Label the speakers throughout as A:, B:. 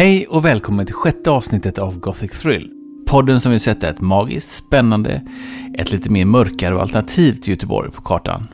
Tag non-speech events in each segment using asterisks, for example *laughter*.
A: Hej och välkommen till sjätte avsnittet av Gothic Thrill. Podden som vill sätta ett magiskt, spännande, ett lite mer mörkare och alternativt Göteborg på kartan.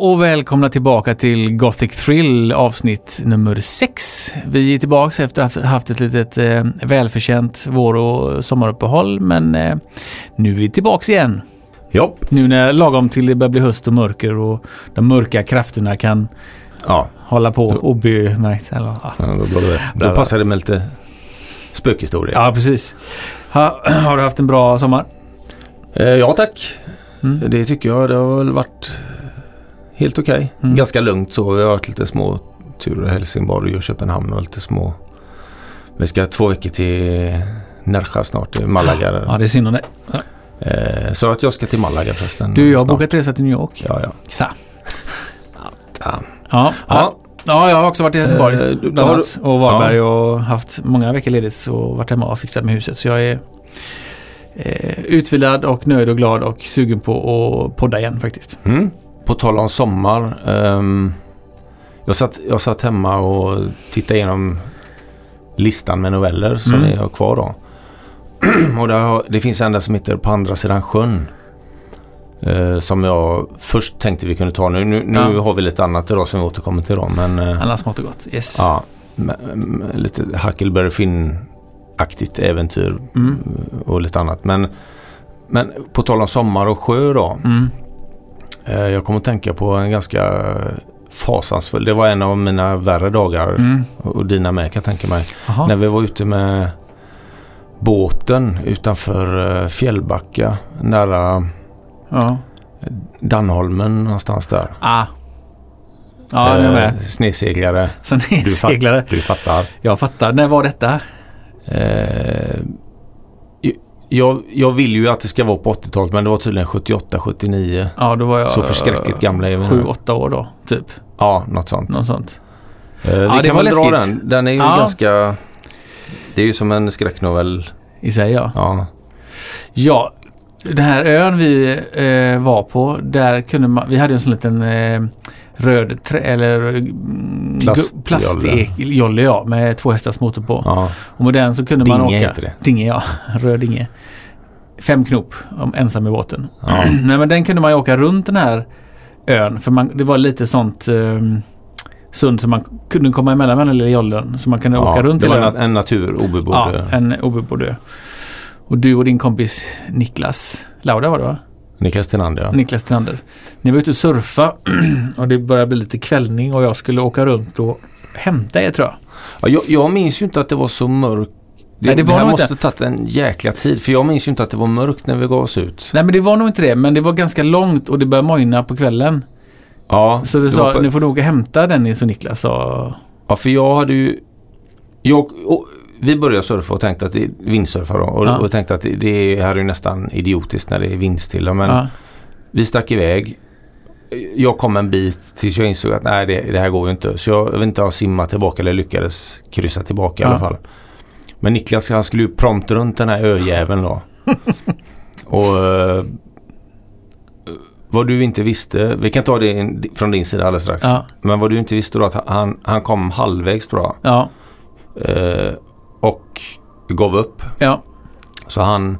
A: Och välkomna tillbaka till Gothic Thrill avsnitt nummer 6. Vi är tillbaka efter att ha haft ett litet eh, välförtjänt vår och sommaruppehåll men eh, nu är vi tillbaka igen.
B: Jopp.
A: Nu när lagom till det börjar bli höst och mörker och de mörka krafterna kan
B: Ja,
A: hålla på obemärkt. Eller, ja.
B: då, då, då passar det med lite spökhistoria.
A: ja, precis. Ha, *clears throat* har du haft en bra sommar?
B: Eh, ja tack.
A: Mm.
B: Det tycker jag. Det har väl varit helt okej.
A: Mm.
B: Ganska lugnt så. Vi har varit lite små turer i Helsingborg och Köpenhamn och lite små. Vi ska två veckor till Nerja snart, till Malaga.
A: Ja, det är synd om det.
B: Eh, så att jag ska till Malaga förresten.
A: Du, jag har
B: snart.
A: bokat resa till New York.
B: Ja, ja.
A: Så.
B: ja.
A: Ja, ja.
B: ja.
A: ja, jag har också varit i Helsingborg.
B: Eh,
A: bland
B: har
A: annat. Och Varberg och haft många veckor ledigt och varit hemma och fixat med huset. Så jag är eh, utvilad och nöjd och glad och sugen på att podda igen faktiskt.
B: Mm. På tal om sommar. ehm, jag, satt, jag satt hemma och tittade igenom listan med noveller som
A: Mm.
B: vi har kvar då. *clears throat* och där har, det finns en där som heter På andra sidan sjön. Eh, som jag först tänkte vi kunde ta nu. Nu, nu
A: Ja.
B: har vi lite annat idag som vi återkommer till då. Men eh,
A: Annars smått och gott. Yes.
B: ja, m- lite Huckleberry Finn-aktigt äventyr
A: Mm.
B: och lite annat. Men, men på tal om sommar och sjö då.
A: Mm.
B: Eh, Jag kommer att tänka på en ganska fasansfull. Det var en av mina värre dagar.
A: Mm.
B: Och dina med kan jag tänka mig.
A: Jaha.
B: När vi var ute med båten utanför eh, Fjällbacka. Nära
A: Ja.
B: Dannholmen någonstans där.
A: Ah. Ja, jag är
B: Eh,
A: med.
B: Sneseglare.
A: Sen är
B: Du, fatt, du fattar.
A: Jag fattar. När var detta?
B: Eh, jag, jag vill ju att det ska vara på 80-talet men det var tydligen 78, 79.
A: Ja, då var jag
B: Så förskräckligt gamla är vi nu.
A: Sju, åtta år då, typ.
B: Ja, något sånt.
A: Något sånt.
B: Eh, vi
A: det
B: kan väl dra
A: läskigt.
B: den. Den är ju
A: Ja.
B: ganska... Det är ju som en skräcknovell.
A: I sig, ja.
B: Ja.
A: Ja, den här ön vi eh, var på, där kunde man, vi hade en sån liten eh, röd trä, eller mm, plastjolle ja, med två hästars motor på.
B: ja.
A: Och med den så kunde man
B: Dinge
A: åka.
B: heter det.
A: Dinge ja, *laughs* röd dinge. Fem knop om ensam i båten.
B: Ja. *clears throat*
A: Nej men den kunde man ju åka runt den här ön för man, det var lite sånt eh, sund som man kunde komma emellan med den lilla jollen. Så man kunde åka runt
B: det
A: hela
B: var en, en natur obebodd.
A: Ja, en obebodd. Och du och din kompis Niklas Lauda var det va?
B: Niklas Tenander ja.
A: Niklas Trenander. Ni var ute och surfa *clears throat* och det började bli lite kvällning och jag skulle åka runt och hämta er tror jag.
B: ja jag, jag minns ju inte att det var så mörkt. Det,
A: Nej, det var
B: här
A: nog
B: måste
A: inte.
B: tagit en jäkla tid. För jag minns ju inte att det var mörkt när vi gav oss ut.
A: Nej men det var nog inte det, men det var ganska långt och det började mojna på kvällen.
B: Ja,
A: Så du
B: det
A: sa,
B: på-
A: nu får och hämta Dennis och Niklas sa...
B: ja för jag hade ju... Jag, och, vi började surfa och tänkte att det vindsurfa då. Och,
A: Ja.
B: och tänkte att det, det här är ju nästan idiotiskt när det är vindstilla. Men
A: Ja,
B: vi stack iväg. Jag kom en bit tills jag insåg att nej det, det här går ju inte. Så jag, jag vet inte om jag simmade tillbaka eller lyckades kryssa tillbaka i
A: Ja.
B: alla fall. Men Niklas han skulle ju prompt runt den här öjäveln då. *laughs* och eh, vad du inte visste, vi kan ta det från din sida alldeles strax.
A: ja,
B: Men vad du inte visste då att han, han kom halvvägs tror jag.
A: ja,
B: Eh, och gav upp.
A: ja,
B: Så han...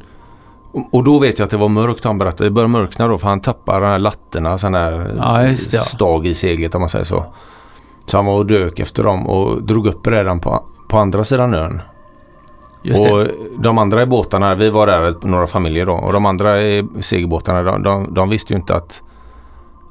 B: och- då vet jag att det var mörkt han berättade. Det började mörkna då för han tappade de här lattorna, sån där
A: Ja, det,
B: stag i seglet om man säger så. Så han var och dök efter dem och drog upp redan på, på andra sidan ön.
A: just det.
B: och de andra i båtarna, vi var där några familjer då. Och de andra i segelbåtarna, de, de, de visste ju inte att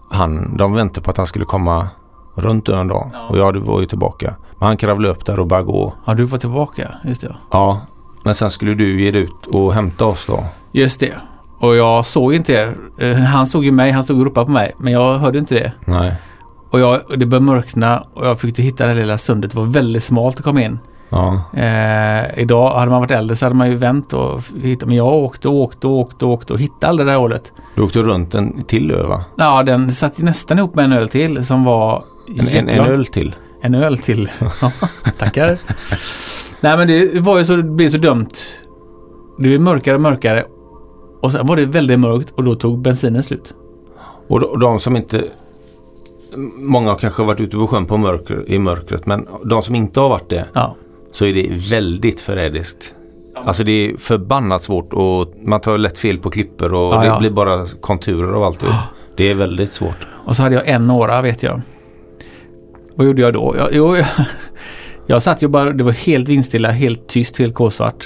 B: han, de väntade på att han skulle komma runt ön då. Och jag var ju tillbaka. Men han kravlade upp där och började gå.
A: Ja, du var tillbaka. Just det.
B: Ja, men sen skulle du ge dig ut och hämta oss då.
A: Just det. Och jag såg inte er. Eh, Han såg ju mig, han stod och ropade på mig. Men jag hörde inte det.
B: Nej.
A: Och, jag, det började mörkna och jag fick hitta det lilla sundet. Det var väldigt smalt att komma in.
B: Ja.
A: Eh, idag, hade man varit äldre så hade man ju vänt och hittat. Men jag åkte och åkte och åkte och åkte och hittade aldrig det här hålet.
B: Du åkte runt en till ö va?
A: Ja, den satt nästan ihop med en öl till som var
B: En, en, en öl till.
A: En öl till. *laughs* Ja, Tackar. Nej men det var ju så, det blev så dumt. Det blev mörkare och mörkare. Och sen var det väldigt mörkt och då tog bensinen slut.
B: Och de, de som inte... Många har kanske varit ute på sjön på mörker, i mörkret men de som inte har varit det
A: Ja.
B: så är det väldigt förrädiskt. Alltså det är förbannat svårt och man tar lätt fel på klipper och
A: Ja,
B: det
A: ja.
B: blir bara konturer av allt. Det är väldigt svårt.
A: Och så hade jag en åra vet jag. Vad gjorde jag då? Jag, jo, jag, *laughs* jag satt ju bara, det var helt vindstilla, helt tyst, helt kolsvart.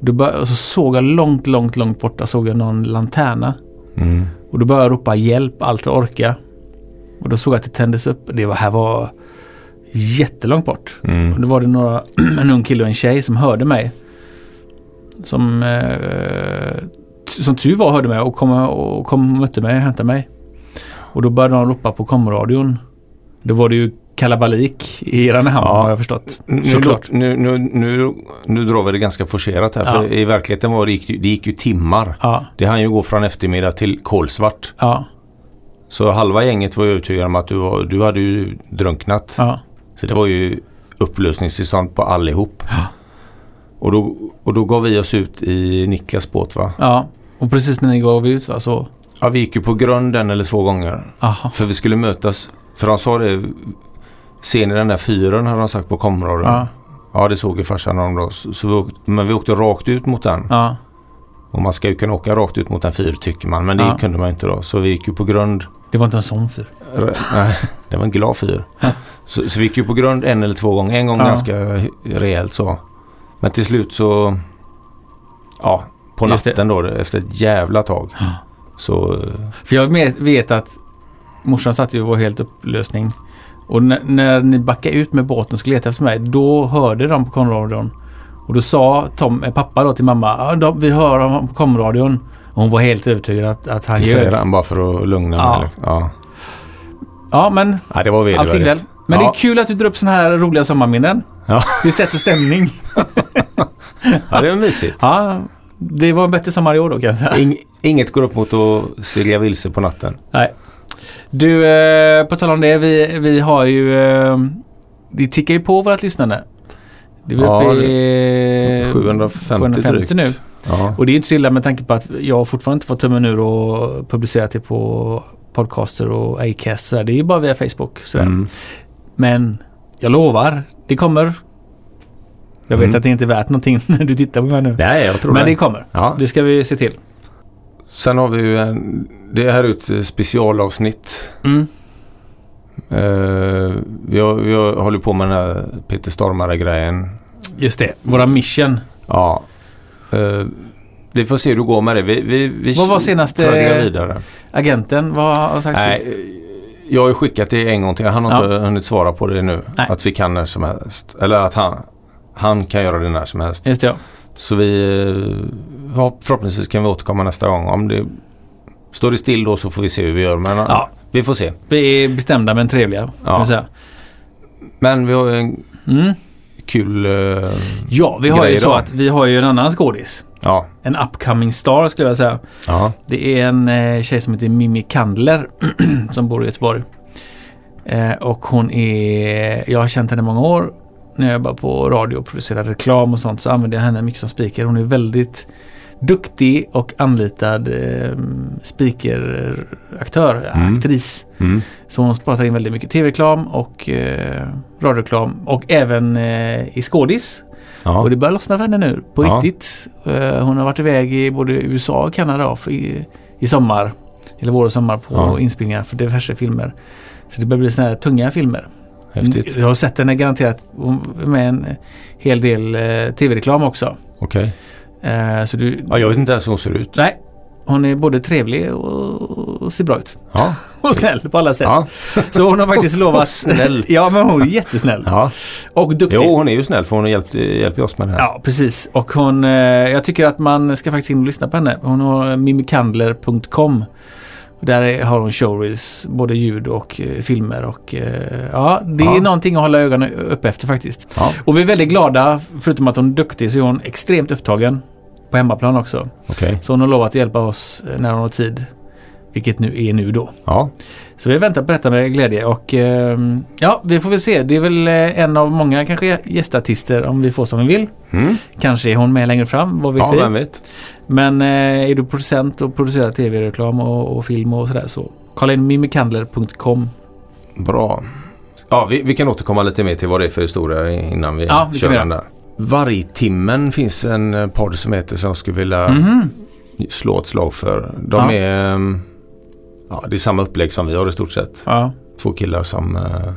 A: Då bör, så såg jag långt, långt, långt borta såg jag någon lanterna.
B: Mm.
A: Och då började jag ropa hjälp, allt jag orka. Och då såg jag att det tändes upp. Det var, här var jättelångt bort.
B: Mm.
A: Och då var det några, *clears throat* en ung kille och en tjej som hörde mig. Som, eh, som tur var hörde mig och kom och, kom och mötte mig och hämtade mig. Och då började de ropa på komradion. Då var det ju kalabalik i eran hamn
B: Ja.
A: har jag förstått.
B: Nu, nu, nu, nu, nu drar vi det ganska forcerat här.
A: Ja.
B: För i verkligheten var det, gick, det gick ju timmar.
A: Ja,
B: Det hann ju gå från eftermiddag till kolsvart.
A: ja,
B: Så halva gänget var övertygade om att du, var, du hade ju drunknat.
A: ja.
B: Så det var ju upplösningstillstånd på allihop. Och då, och då gav vi oss ut i Niklas båt va?
A: ja. Och precis när ni gav ut va, så...
B: Ja, vi gick ju på grund en eller två gånger.
A: Aha.
B: För vi skulle mötas. För de sa det. Ser ni den där fyren hade de sagt på komradion.
A: Ja,
B: Ja det såg ju farsan om då. Så, så vi åkte, men vi åkte rakt ut mot den.
A: ja,
B: Och man ska ju kunna åka rakt ut mot en fyr tycker man. Men det
A: Ja.
B: kunde man inte då. Så vi gick ju på grund.
A: det var inte en sån fyr. *laughs*
B: Nej, det var en glad fyr. *laughs* Så, så vi gick ju på grund en eller två gånger. En gång
A: Ja.
B: ganska rejält så. Men till slut så... Ja, på natten då efter ett jävla tag. Så... eh,
A: För jag vet att morsan satt ju och var helt upplösning. Och när, när ni backade ut med båten och skulle leta efter mig, då hörde de på komradion. Och då sa Tom, eh, pappa då till mamma, ah, de, vi hör om på komradion. Och hon var helt övertygad att, att han
B: Det säger
A: ljög.
B: han bara för att lugna
A: Ja.
B: mig. Ja.
A: Ja, men
B: ja, det var
A: allt gick väl. Men
B: ja.
A: det är kul att du drar upp sådana här roliga sommarminnen.
B: Ja.
A: Det sätter stämning. *laughs*
B: ja, det var mysigt.
A: Ja, det var en bättre sommar i år då kan jag säga.
B: Ing, inget går upp mot att segla vilse på natten.
A: Nej. Du, eh, på tal om det. Vi, vi har ju... Eh, det tickar ju på vårt lyssnande. Det är
B: Ja,
A: uppe i...
B: 750
A: 750
B: drygt.
A: nu.
B: Ja.
A: Och det är inte så illa med tanke på att jag fortfarande inte fått tummen ur och publicerat det på podcaster och Acast. Det är ju bara via Facebook. Sådär.
B: Mm.
A: Men jag lovar, det kommer. Jag vet
B: Mm.
A: att det inte är värt någonting *laughs* när du tittar på mig nu.
B: Nej, jag tror
A: Men
B: det.
A: det kommer.
B: Ja.
A: Det ska vi se till.
B: Sen har vi ju en... Det här är ett eh, specialavsnitt.
A: Mm.
B: Eh, vi, har, vi har, håller på med den här Peter Stormare-grejen.
A: Just det. Våra mission.
B: Ja. Eh, vi får se hur det går med det. Vi, vi, vi
A: Vad var senaste-
B: vidare.
A: Agenten, vad har sagt
B: Nej, jag har ju skickat det en gång till. Han har
A: Ja.
B: inte hunnit svara på det nu.
A: Nej.
B: Att vi kan när som helst. Eller att han, han kan göra det när som helst.
A: Just det, ja.
B: Så vi... eh, förhoppningsvis kan vi återkomma nästa gång. Om det står det still då så får vi se hur vi gör. Men
A: Ja.
B: vi får se.
A: Vi är bestämda men trevliga.
B: Ja. Men vi har ju en
A: Mm.
B: kul... eh,
A: Ja, vi har ju så
B: då.
A: att vi har ju en annan skådis.
B: ja.
A: En upcoming star skulle jag säga.
B: Ja.
A: Det är en eh, tjej som heter Mimmi Kandler *clears throat* som bor i Göteborg. Eh, och hon är... Jag har känt henne i många år. När jag jobbar på radio och producerar reklam och sånt så använder jag henne mycket som speaker. Hon är väldigt duktig och anlitad eh, speakeraktör,
B: Mm.
A: aktris.
B: Mm.
A: Så hon pratar in väldigt mycket tv-reklam och eh, radioreklam och även eh, i skådis.
B: Ja.
A: Och det börjar lossna för henne nu på
B: Ja.
A: riktigt. Eh, hon har varit iväg i både USA och Kanada för i, i sommar. Eller vår och sommar på
B: Ja.
A: inspelningar för diverse filmer. Så det börjar bli sådana här tunga filmer.
B: Häftigt.
A: Jag har sett henne garanterat med en hel del eh, tv-reklam också.
B: Okej.
A: Eh, så du,
B: Ja, jag vet inte ens hur hon ser ut.
A: Nej, hon är både trevlig och, och ser bra ut.
B: Ja. *laughs*
A: Och snäll på alla sätt.
B: Ja.
A: Så hon har *laughs* faktiskt lovat...
B: Snäll. *laughs*
A: ja, men hon är jättesnäll.
B: ja.
A: Och duktig.
B: Jo, hon är ju snäll för hon hjälpt oss med det här.
A: Ja, precis. Och hon, eh, jag tycker att man ska faktiskt in och lyssna på henne. Hon har mimikandler.com där är, har hon showreels, både ljud och eh, filmer. Och, eh, ja, det är
B: Ja.
A: någonting att hålla ögonen uppe efter faktiskt.
B: Ja,
A: Och vi är väldigt glada, förutom att hon är duktig, så är hon extremt upptagen på hemmaplan också.
B: okej.
A: Så hon har lovat att hjälpa oss eh, när hon har tid. Vilket nu är nu då.
B: Ja,
A: Så vi väntar på detta med glädje och ehm, ja, vi får väl se. Det är väl eh, en av många kanske gästartister om vi får som vi vill.
B: mm.
A: Kanske är hon med längre fram, vad vet
B: ja
A: vi.
B: vem vet.
A: Men eh, är du producent och producerar tv-reklam och, och film och sådär så kolla in mimikandler.com.
B: Bra. Ja, vi, vi kan återkomma lite mer till vad det är för historia innan vi
A: Ja, kan
B: kör
A: vi
B: den där. Vargtimmen finns en podd som heter som jag skulle vilja
A: Mhm.
B: slå ett slag för. De
A: Ja.
B: är... Ja, det är samma upplägg som vi har i stort sett.
A: Ja.
B: Två killar som... eh,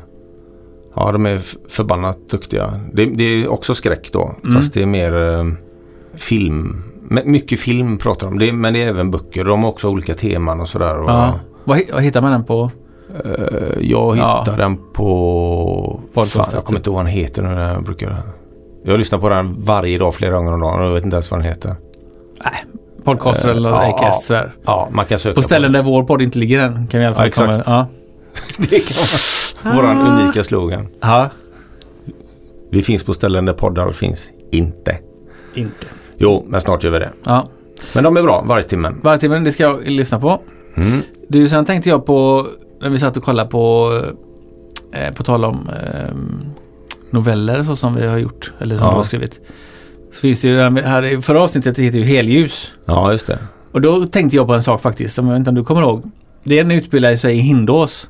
B: Ja, de är förbannat duktiga. Det, det är också skräck då.
A: Mm.
B: Fast det är mer eh, film. Mycket film pratar de om. Det, men det är även böcker. De har också olika teman och sådär.
A: Ja. Vad, vad hittar man den på?
B: Eh, jag
A: Ja.
B: hittade den på... Fan, jag kommer inte ihåg vad den heter nu. när Jag, brukar... jag lyssnar på den varje dag flera gånger om dagen och jag vet inte ens vad den heter.
A: Podcaster eller
B: ja,
A: Acast
B: ja. Ja, man kan söka
A: På ställen där vår podd inte ligger än kan vi i alla fall
B: Ja, exakt.
A: komma. *laughs*
B: Det. kan vara våran unika slogan.
A: ja.
B: Vi finns på ställen där poddar finns inte.
A: Inte.
B: Jo, men snart gör vi det.
A: Ja.
B: Men de är bra, varje timmen.
A: Varvtimmen, det ska jag lyssna på.
B: Mm.
A: Du, sen tänkte jag på när vi satt och kollade på eh, på tal om eh, noveller så som vi har gjort eller som
B: Ja.
A: du har skrivit. Så finns det ju det här, förra avsnittet heter ju Helljus.
B: Ja, just det.
A: Och då tänkte jag på en sak faktiskt som jag vet inte om du kommer ihåg. Den utspelar sig i Hindås.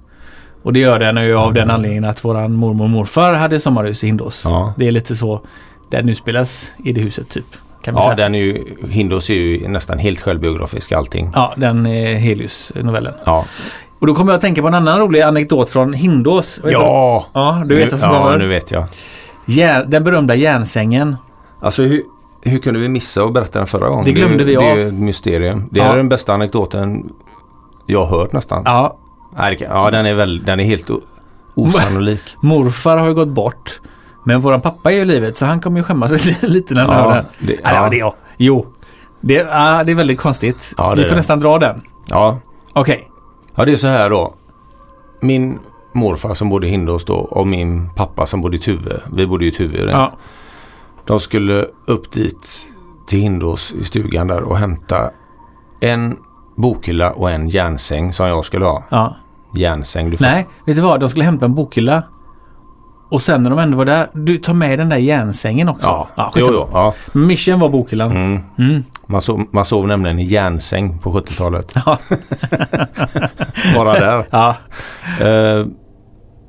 A: Och det gör den ju av den anledningen att våran mormor och morfar hade sommarhus i Hindås.
B: Ja.
A: Det är lite så den utspelas i det huset typ. Kan
B: Ja,
A: säga.
B: den är ju... Hindås är ju nästan helt självbiografisk allting.
A: Ja, den är Helius-novellen.
B: Ja.
A: Och då kommer jag att tänka på en annan rolig anekdot från Hindås.
B: Ja!
A: Du? Ja, du vet vad som
B: Ja, nu vet jag.
A: Den berömda järnsängen.
B: Alltså hur, hur kunde vi missa att berätta den förra gången?
A: Det glömde
B: är
A: vi
B: Det är
A: av.
B: ju ett mysterium. Det
A: Ja.
B: är den bästa anekdoten jag har hört nästan.
A: Ja,
B: Nej, kan, ja den, är väl, den är helt osannolik. *laughs*
A: morfar har ju gått bort. Men våran pappa är ju i livet så han kommer ju skämmas *laughs* lite när han hör den.
B: det,
A: Ja, det var det ja. Jo. Det, ja, det är väldigt konstigt.
B: Ja, det
A: Vi
B: är
A: får
B: det.
A: nästan dra den.
B: ja.
A: Okej.
B: ja, det är så här då. Min morfar som bodde i Hindås då och min pappa som bodde i Tuve. Vi bodde ju i Tuve.
A: Ja.
B: De skulle upp dit till Hindås i stugan där och hämta en bokhylla och en järnsäng som jag skulle ha.
A: ja.
B: Järnsäng. Du får-
A: Nej, vet du vad? De skulle hämta en bokhylla. Och sen när de ändå var där, du tar med den där järnsängen också.
B: Ja,
A: ja
B: jo, jo, ja.
A: Mission var bokhyllan.
B: Mm.
A: Mm.
B: Man, sov, man sov nämligen i järnsäng på 70-talet.
A: Ja. *laughs*
B: Bara där.
A: Ja.
B: Eh,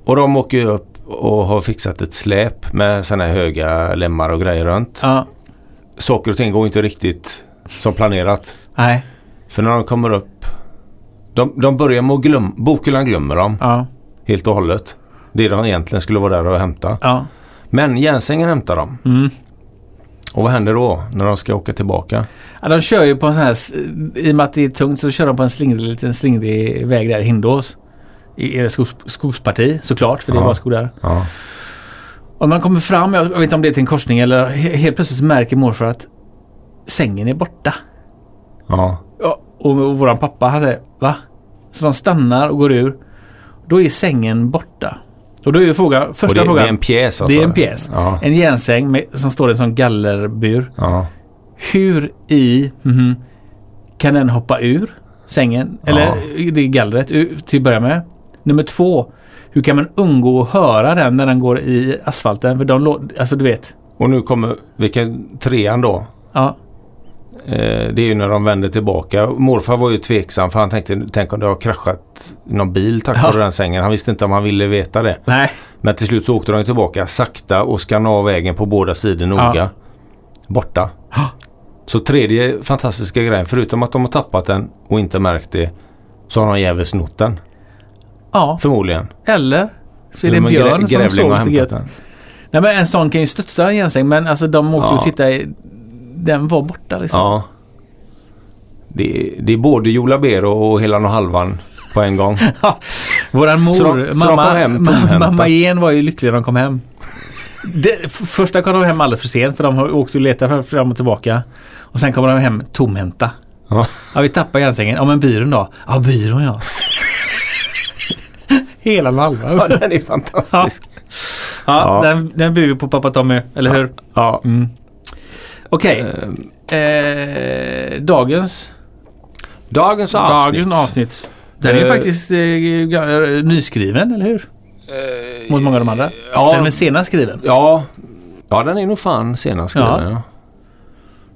B: och de åker upp och har fixat ett släp med sådana här höga lemmar och grejer runt.
A: ja.
B: Saker och ting går inte riktigt som planerat.
A: Nej.
B: För när de kommer upp. De, de börjar med att glömma. Bokhyllan glömmer de
A: Ja.
B: helt och hållet. Det de egentligen skulle vara där och hämta.
A: Ja.
B: Men järnsängen hämtar de.
A: Mm.
B: Och vad händer då när de ska åka tillbaka?
A: Ja, de kör ju på en sån här, i och med att det är tungt så kör de på en slingrig, liten slingrig väg där Hindås. I i skogs, skogsparti såklart, för det
B: Ja.
A: var skog där.
B: Ja.
A: Och man kommer fram, jag vet inte om det är till en korsning eller he- helt plötsligt så märker morfar att sängen är borta.
B: Ja.
A: Ja, och, och våran pappa han säger va? Så de stannar och går ur. Då är sängen borta. Och då är frågan, första
B: det,
A: frågan.
B: det är en pjäs alltså?
A: Det är en pjäs.
B: Ja.
A: En järnsäng med, som står i en sån gallerbur.
B: ja.
A: Hur i mhm, kan den hoppa ur sängen? Eller det gallret till att börja med. Nummer två. Hur kan man undgå att höra den när den går i asfalten? För de alltså du vet.
B: Och nu kommer vilken trean då.
A: Ja,
B: Eh, det är ju när de vänder tillbaka. Morfar var ju tveksam för han tänkte tänk om det har kraschat någon bil tack
A: Ja.
B: vare den sängen. Han visste inte om han ville veta det.
A: nej.
B: Men till slut så åkte de tillbaka sakta och skannade av vägen på båda sidor noga.
A: Ja.
B: Borta.
A: Ja.
B: Så tredje fantastiska grejen, förutom att de har tappat den och inte märkt det, så har någon jävel snott den.
A: Ja,
B: Förmodligen.
A: eller så är det en björn som såg
B: den.
A: Nej men en sån kan ju studsa en järnsäng men alltså de åkte
B: Ja.
A: och tittade Den var borta liksom.
B: Ja. Det, det är både Jola Bero och Helan och Halvan på en gång. *laughs*
A: Våran mor,
B: Så de- så de
A: mamma,
B: kom hem tomhänta?
A: mamma Jen var ju lycklig när de kom hem. Det, första kom de hem alldeles för sent för de har åkt och fram- fram och tillbaka. Och sen kommer de hem tomhänta.
B: Ja.
A: Ja, vi tappar järnsängen. Ja, men byrån då? Ja, byrån ja. Hela Malmö.
B: Ja, den är fantastisk.
A: Ja,
B: Ja.
A: Den, den bygger på Pappa Tommy, eller hur?
B: Ja.
A: Mm. Okej,
B: Eh,
A: eh, dagens,
B: dagens avsnitt.
A: dagens avsnitt. Den är ju
B: Eh,
A: faktiskt eh, ga- nyskriven, eller hur? Mot många av de andra.
B: Ja.
A: Den är senast skriven.
B: Ja, ja den är nog fan senast skriven.
A: Ja.
B: Ja.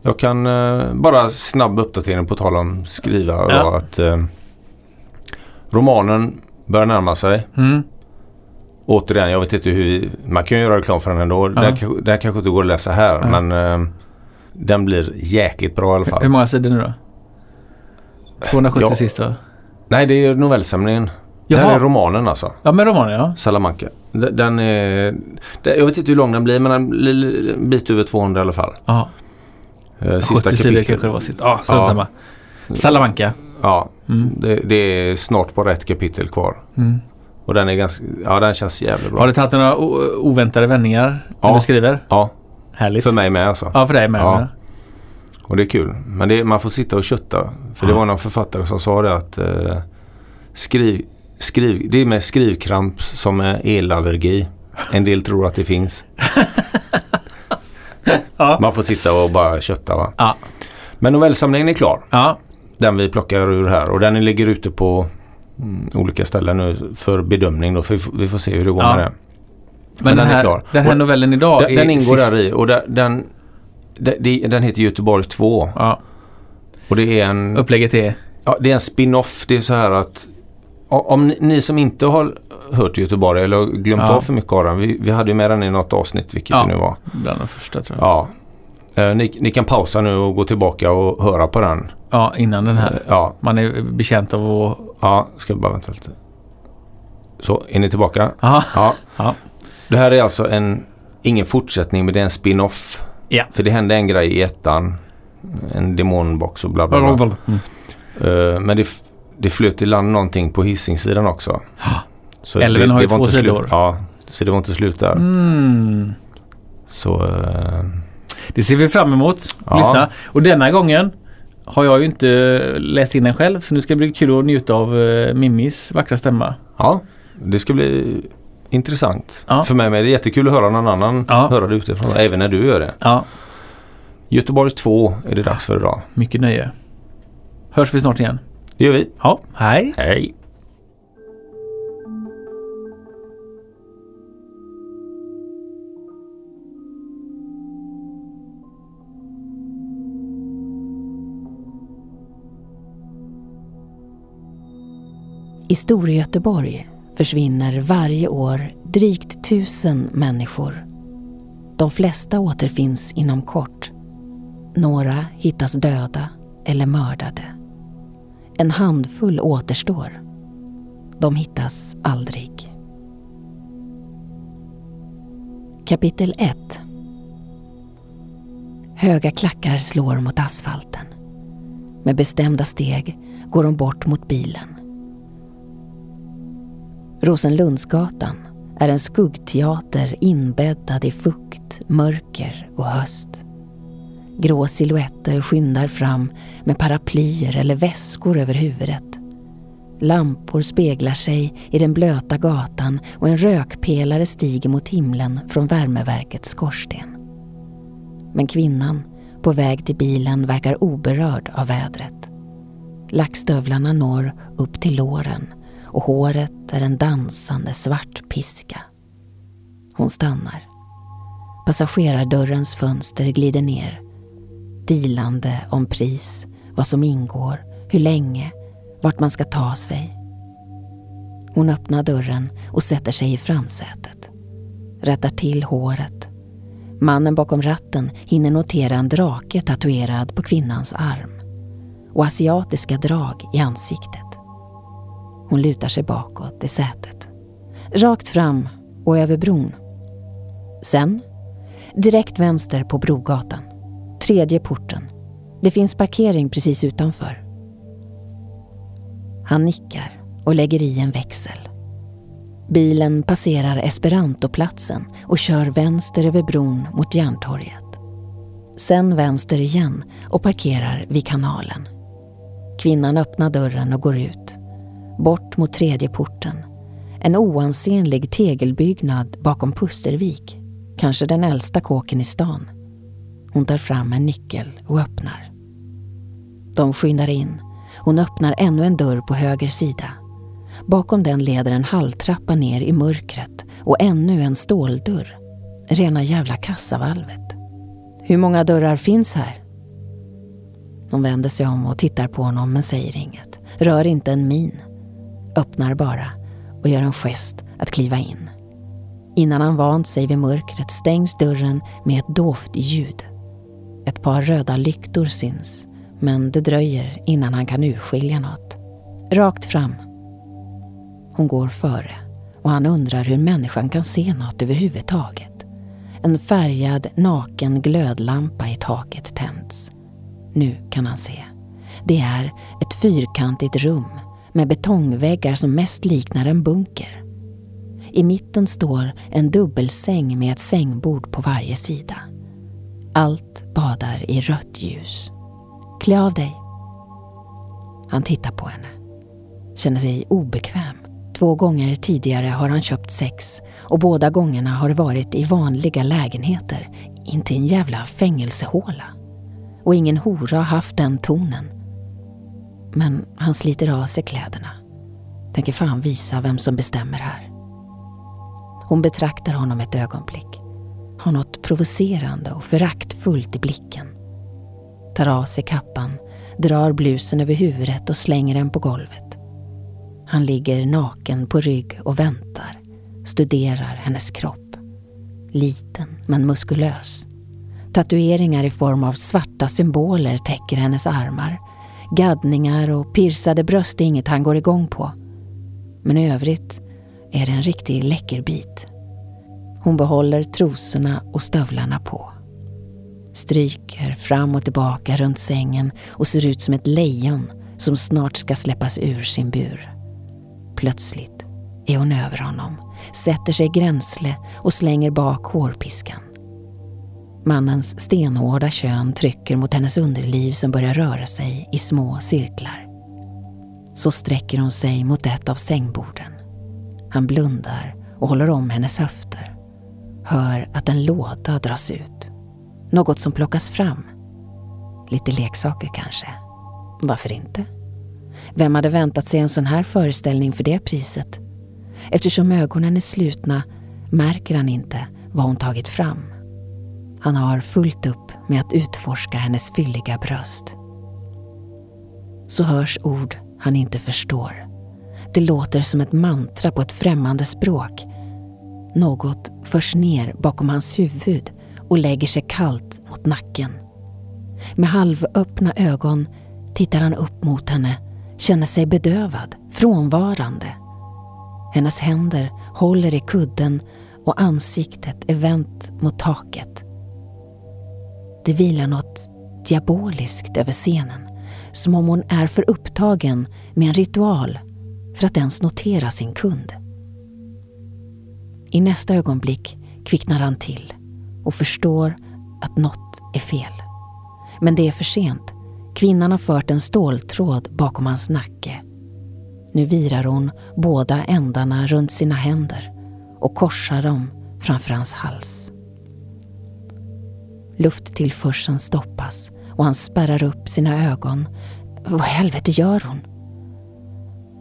B: Jag kan eh, bara snabb uppdatering på tal om skriva.
A: Ja.
B: Då, att eh, Romanen börjar närma sig.
A: Mm.
B: Återigen, jag vet inte hur vi, Man kan ju göra reklam för den ändå.
A: Ja.
B: Den, den kanske inte går att läsa här.
A: Ja.
B: Men eh, den blir jäkligt bra i alla fall.
A: Hur många sidor nu då? 270
B: Ja.
A: sist va?
B: Nej, det är novellsamlingen. Det här
A: Jaha.
B: är romanen alltså.
A: Ja, men romanen ja.
B: Salamanca. Den, den är... Den, jag vet inte hur lång den blir men den blir en bit över 200 i alla fall.
A: ja.
B: Eh, Sista
A: 70 sidor
B: kapitlet.
A: kanske det var. Ja,
B: Ja.
A: samma. Salamanca.
B: Ja,
A: Mm.
B: det, det är snart bara ett kapitel kvar.
A: Mm.
B: Och den är ganska... Ja, den känns jävligt bra.
A: Har du tagit några oväntade vändningar när
B: Ja.
A: du skriver?
B: Ja,
A: Härligt.
B: för mig med alltså.
A: Ja, för dig med.
B: Ja.
A: Ja.
B: Och det är kul. Men det, man får sitta och kötta. För det var någon författare som sa det att eh, skriv, skriv, det är med skrivkramp som är elallergi. En del tror att det finns. *laughs*
A: Ja.
B: Man får sitta och bara kötta va.
A: Ja.
B: Men novellsamlingen är klar.
A: ja.
B: Den vi plockar ur här. Och den ligger ute på mm, olika ställen nu för bedömning. Då. För vi, får, vi får se hur det går
A: Ja.
B: med det.
A: Men,
B: den
A: den,
B: är
A: här,
B: klar.
A: den här novellen idag
B: Den,
A: är
B: den ingår
A: sist-
B: där i. Och den, den, den, den heter Göteborg 2.
A: Ja,
B: Och det är en...
A: upplägget är...
B: Ja, det är en spin-off. Det är så här att om ni, ni som inte har hört Göteborg eller glömt
A: Ja.
B: av för mycket av den. Vi, vi hade ju med den i något avsnitt vilket
A: Ja.
B: det nu var.
A: Bland de första tror jag.
B: Ja. Eh, ni, ni kan pausa nu och gå tillbaka och höra på den.
A: Ja, innan den här.
B: Ja,
A: Man är bekänt av att...
B: ja, ska jag bara vänta lite. Så, är ni tillbaka?
A: Ja.
B: Ja.
A: Ja.
B: Det här är alltså en, ingen fortsättning men det är en spin-off.
A: Ja.
B: För det hände en grej i ettan. En demonbox och bla bla bla.
A: Mm.
B: Eh, men det, det flöt i land någonting på Hisingssidan också. Så
A: Älven har ju två sidor.
B: Ja, så det var inte slut där.
A: Mm.
B: Så eh,
A: Det ser vi fram emot.
B: Ja.
A: Lyssna. Och denna gången har jag ju inte läst in den själv. Så nu ska det bli kul att njuta av eh, Mimmis vackra stämma.
B: ja, det ska bli intressant.
A: Ja.
B: För mig med. Det är jättekul att höra någon annan
A: Ja.
B: höra det utifrån. Även när du gör det.
A: Ja,
B: Göteborg 2 är det dags för idag.
A: mycket nöje. Hörs vi snart igen.
B: Det gör vi.
A: Ja, hej.
B: Hej!
C: I Storgöteborg försvinner varje år drygt tusen människor. De flesta återfinns inom kort. Några hittas döda eller mördade. En handfull återstår. De hittas aldrig. Kapitel 1 Höga klackar slår mot asfalten. Med bestämda steg går de bort mot bilen. Rosenlundsgatan är en skuggteater inbäddad i fukt, mörker och höst. Grå silhuetter skyndar fram med paraplyer eller väskor över huvudet. Lampor speglar sig i den blöta gatan och en rökpelare stiger mot himlen från värmeverkets skorsten. Men kvinnan på väg till bilen verkar oberörd av vädret. Lackstövlarna når upp till låren och håret är en dansande svart piska. Hon stannar. Passagerardörrens fönster glider ner. Dilande om pris, vad som ingår, hur länge, vart man ska ta sig. Hon öppnar dörren och sätter sig i framsätet. Rättar till håret. Mannen bakom ratten hinner notera en drake tatuerad på kvinnans arm och asiatiska drag i ansiktet. Hon lutar sig bakåt i sätet. Rakt fram och över bron. Sen, direkt vänster på Brogatan. Tredje porten. Det finns parkering precis utanför. Han nickar och lägger i en växel. Bilen passerar Esperantoplatsen och kör vänster över bron mot Järntorget. Sen vänster igen och parkerar vid kanalen. Kvinnan öppnar dörren och går ut. Bort mot tredje porten. En oansenlig tegelbyggnad bakom Pustervik. Kanske den äldsta kåken i stan. Hon tar fram en nyckel och öppnar. De skyndar in. Hon öppnar ännu en dörr på höger sida. Bakom den leder en halvtrappa ner i mörkret och ännu en ståldörr. Rena jävla kassavalvet. Hur många dörrar finns här? Hon vänder sig om och tittar på honom men säger inget. Rör inte en min. Öppnar bara och gör en gest att kliva in. Innan han vant sig vid mörkret stängs dörren med ett dovt ljud. Ett par röda lyktor syns, men det dröjer innan han kan urskilja något. Rakt fram. Hon går före och han undrar hur människan kan se något överhuvudtaget. En färgad, naken glödlampa i taket tänds. Nu kan han se. Det är ett fyrkantigt rum med betongväggar som mest liknar en bunker. I mitten står en dubbelsäng med ett sängbord på varje sida. Allt badar i rött ljus. Klä av dig. Han tittar på henne. Känner sig obekväm. Två gånger tidigare har han köpt sex och båda gångerna har det varit i vanliga lägenheter, inte i en jävla fängelsehåla. Och ingen hora har haft den tonen. Men han sliter av sig kläderna. Tänker fan visa vem som bestämmer här. Hon betraktar honom ett ögonblick. Har något provocerande och föraktfullt i blicken. Tar av sig kappan, drar blusen över huvudet och slänger den på golvet. Han ligger naken på rygg och väntar, studerar hennes kropp. Liten men muskulös. Tatueringar i form av svarta symboler täcker hennes armar. Gaddningar och pirsade bröst är inget han går igång på. Men i övrigt är det en riktig läckerbit. Hon behåller trosorna och stövlarna på. Stryker fram och tillbaka runt sängen och ser ut som ett lejon som snart ska släppas ur sin bur. Plötsligt är hon över honom, sätter sig gränsle och slänger bak hårpiskan. Mannens stenhårda kön trycker mot hennes underliv som börjar röra sig i små cirklar. Så sträcker hon sig mot ett av sängborden. Han blundar och håller om hennes höfter. Hör att en låda dras ut. Något som plockas fram. Lite leksaker kanske. Varför inte? Vem hade väntat sig en sån här föreställning för det priset? Eftersom ögonen är slutna märker han inte vad hon tagit fram. Han har fullt upp med att utforska hennes fylliga bröst. Så hörs ord han inte förstår. Det låter som ett mantra på ett främmande språk. Något förs ner bakom hans huvud och lägger sig kallt mot nacken. Med halvöppna ögon tittar han upp mot henne, känner sig bedövad, frånvarande. Hennes händer håller i kudden och ansiktet är vänt mot taket. Det vilar något diaboliskt över scenen, som om hon är för upptagen med en ritual för att ens notera sin kund. I nästa ögonblick kvicknar han till och förstår att något är fel. Men det är för sent. Kvinnan har fört en ståltråd bakom hans nacke. Nu virar hon båda ändarna runt sina händer och korsar dem framför hans hals. Lufttillförseln stoppas och han spärrar upp sina ögon. Vad i helvete gör hon?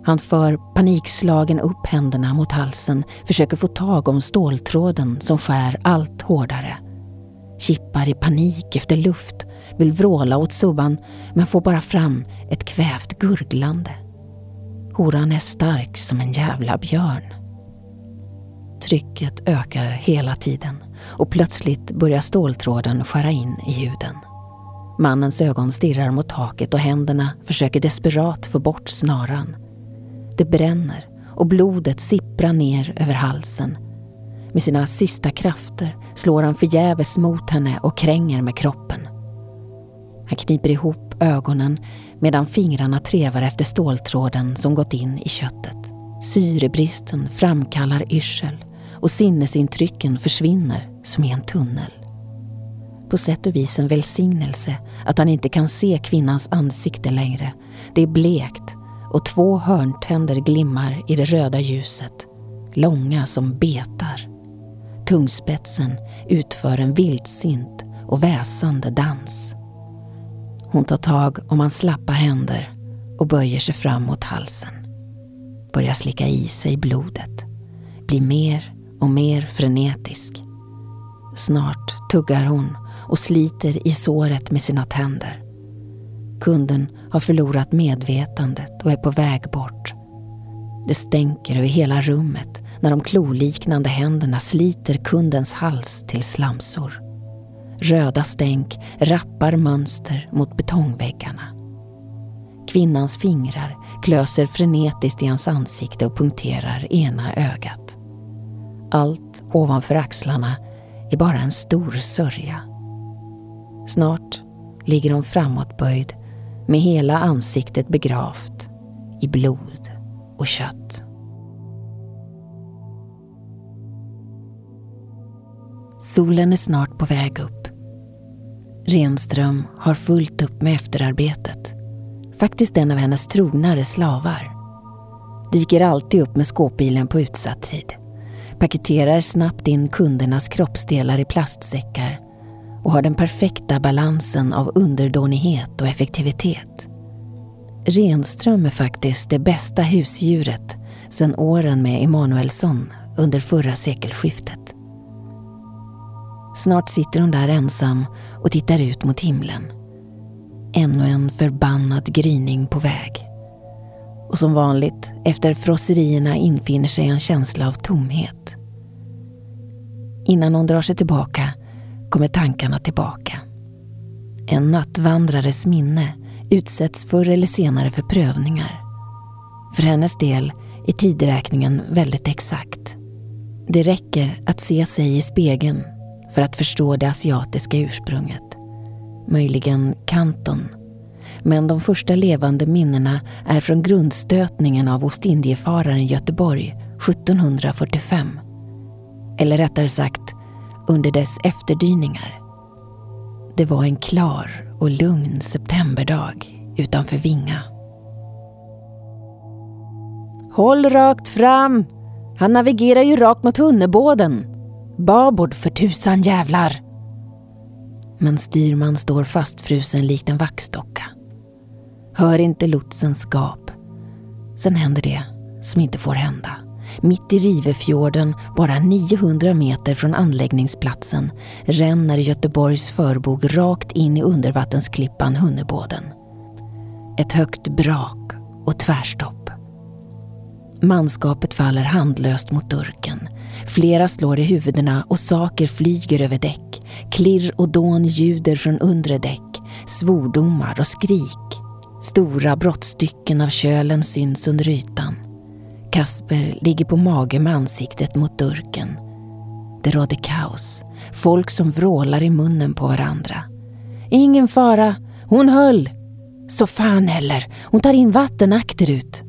C: Han för panikslagen upp händerna mot halsen, försöker få tag om ståltråden som skär allt hårdare. Kippar i panik efter luft, vill vråla åt subban men får bara fram ett kvävt gurglande. Horan är stark som en jävla björn. Trycket ökar hela tiden och plötsligt börjar ståltråden skära in i huden. Mannens ögon stirrar mot taket och händerna försöker desperat få bort snaran. Det bränner och blodet sipprar ner över halsen. Med sina sista krafter slår han förgäves mot henne och kränger med kroppen. Han kniper ihop ögonen medan fingrarna trevar efter ståltråden som gått in i köttet. Syrebristen framkallar yrsel och sinnesintrycken försvinner som i en tunnel. På sätt och vis en välsignelse att han inte kan se kvinnans ansikte längre. Det är blekt och två hörntänder glimmar i det röda ljuset. Långa som betar. Tungspetsen utför en vildsint och väsande dans. Hon tar tag om hans slappa händer och böjer sig fram mot halsen. Börjar slicka i sig blodet. Blir mer och mer frenetisk. Snart tuggar hon och sliter i såret med sina tänder. Kunden har förlorat medvetandet och är på väg bort. Det stänker över hela rummet när de kloliknande händerna sliter kundens hals till slamsor. Röda stänk rappar mönster mot betongväggarna. Kvinnans fingrar klöser frenetiskt i hans ansikte och punkterar ena ögat. Allt ovanför axlarna är bara en stor sörja. Snart ligger hon framåtböjd med hela ansiktet begravt i blod och kött. Solen är snart på väg upp. Renström har fullt upp med efterarbetet. Faktiskt en av hennes trognare slavar. Dyker alltid upp med skåpbilen på utsatt tid. Paketerar snabbt in kundernas kroppsdelar i plastsäckar och har den perfekta balansen av underdånighet och effektivitet. Renström är faktiskt det bästa husdjuret sedan åren med Emanuelsson under förra sekelskiftet. Snart sitter hon där ensam och tittar ut mot himlen. Ännu en förbannad gryning på väg. Och som vanligt, efter frosserierna infinner sig en känsla av tomhet. Innan hon drar sig tillbaka kommer tankarna tillbaka. En nattvandrares minne utsätts förr eller senare för prövningar. För hennes del är tideräkningen väldigt exakt. Det räcker att se sig i spegeln för att förstå det asiatiska ursprunget. Möjligen Kanton. Men de första levande minnena är från grundstötningen av Ostindiefararen Göteborg 1745. Eller rättare sagt, under dess efterdyningar. Det var en klar och lugn septemberdag utanför Vinga. Håll rakt fram! Han navigerar ju rakt mot Hunnebåden. Babord för tusan jävlar! Men styrman står fastfrusen likt en vaxdocka. Hör inte lotsens gap. Sen händer det som inte får hända. Mitt i Rivefjorden, bara 900 meter från anläggningsplatsen, ränner Göteborgs förbog rakt in i undervattensklippan Hunnebåden. Ett högt brak och tvärstopp. Manskapet faller handlöst mot durken. Flera slår i huvudena och saker flyger över däck. Klirr och dån ljuder från undre däck. Svordomar och skrik. Stora brottstycken av kölen syns under ytan. Kasper ligger på mage med ansiktet mot durken. Det råder kaos. Folk som vrålar i munnen på varandra. Ingen fara, hon höll. Så fan heller, hon tar in vatten akterut.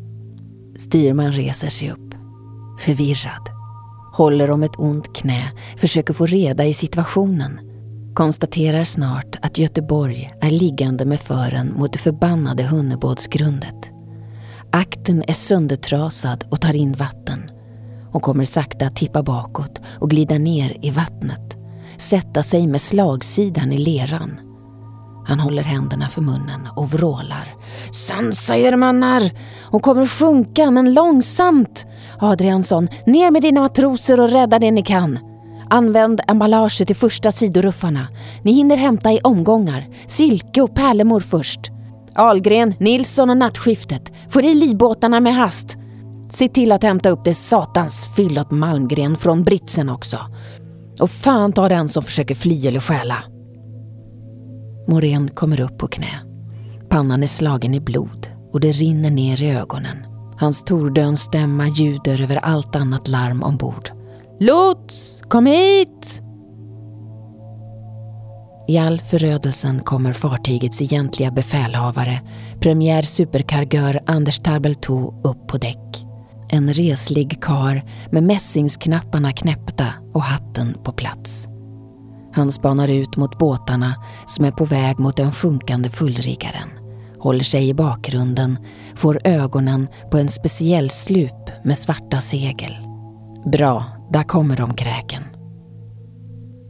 C: Styrman reser sig upp, förvirrad. Håller om ett ont knä, försöker få reda i situationen. Konstaterar snart att Göteborg är liggande med fören mot det förbannade Hunnebådsgrundet. Akten är söndertrasad och tar in vatten. Hon kommer sakta att tippa bakåt och glida ner i vattnet. Sätta sig med slagsidan i leran. Han håller händerna för munnen och vrålar. Sansa er mannar! Hon kommer sjunka, men långsamt! Adriansson, ner med dina matroser och rädda det ni kan. Använd emballaget i första sidoruffarna. Ni hinner hämta i omgångar. Silke och pärlemor först. Algren, Nilsson och nattskiftet. Får i livbåtarna med hast. Se till att hämta upp det satans fyllot Malmgren från britsen också. Och fan ta den som försöker fly eller stjäla. Morén kommer upp på knä. Pannan är slagen i blod och det rinner ner i ögonen. Hans tordönstämma ljuder över allt annat larm ombord. Lots, kom hit! I all förödelsen kommer fartygets egentliga befälhavare, premiär superkargör Anders Tarbeltou, upp på däck. En reslig kar med mässingsknapparna knäppta och hatten på plats. Han spanar ut mot båtarna som är på väg mot den sjunkande fullriggaren. Håller sig i bakgrunden, får ögonen på en speciell slup med svarta segel. Bra, där kommer de kräken.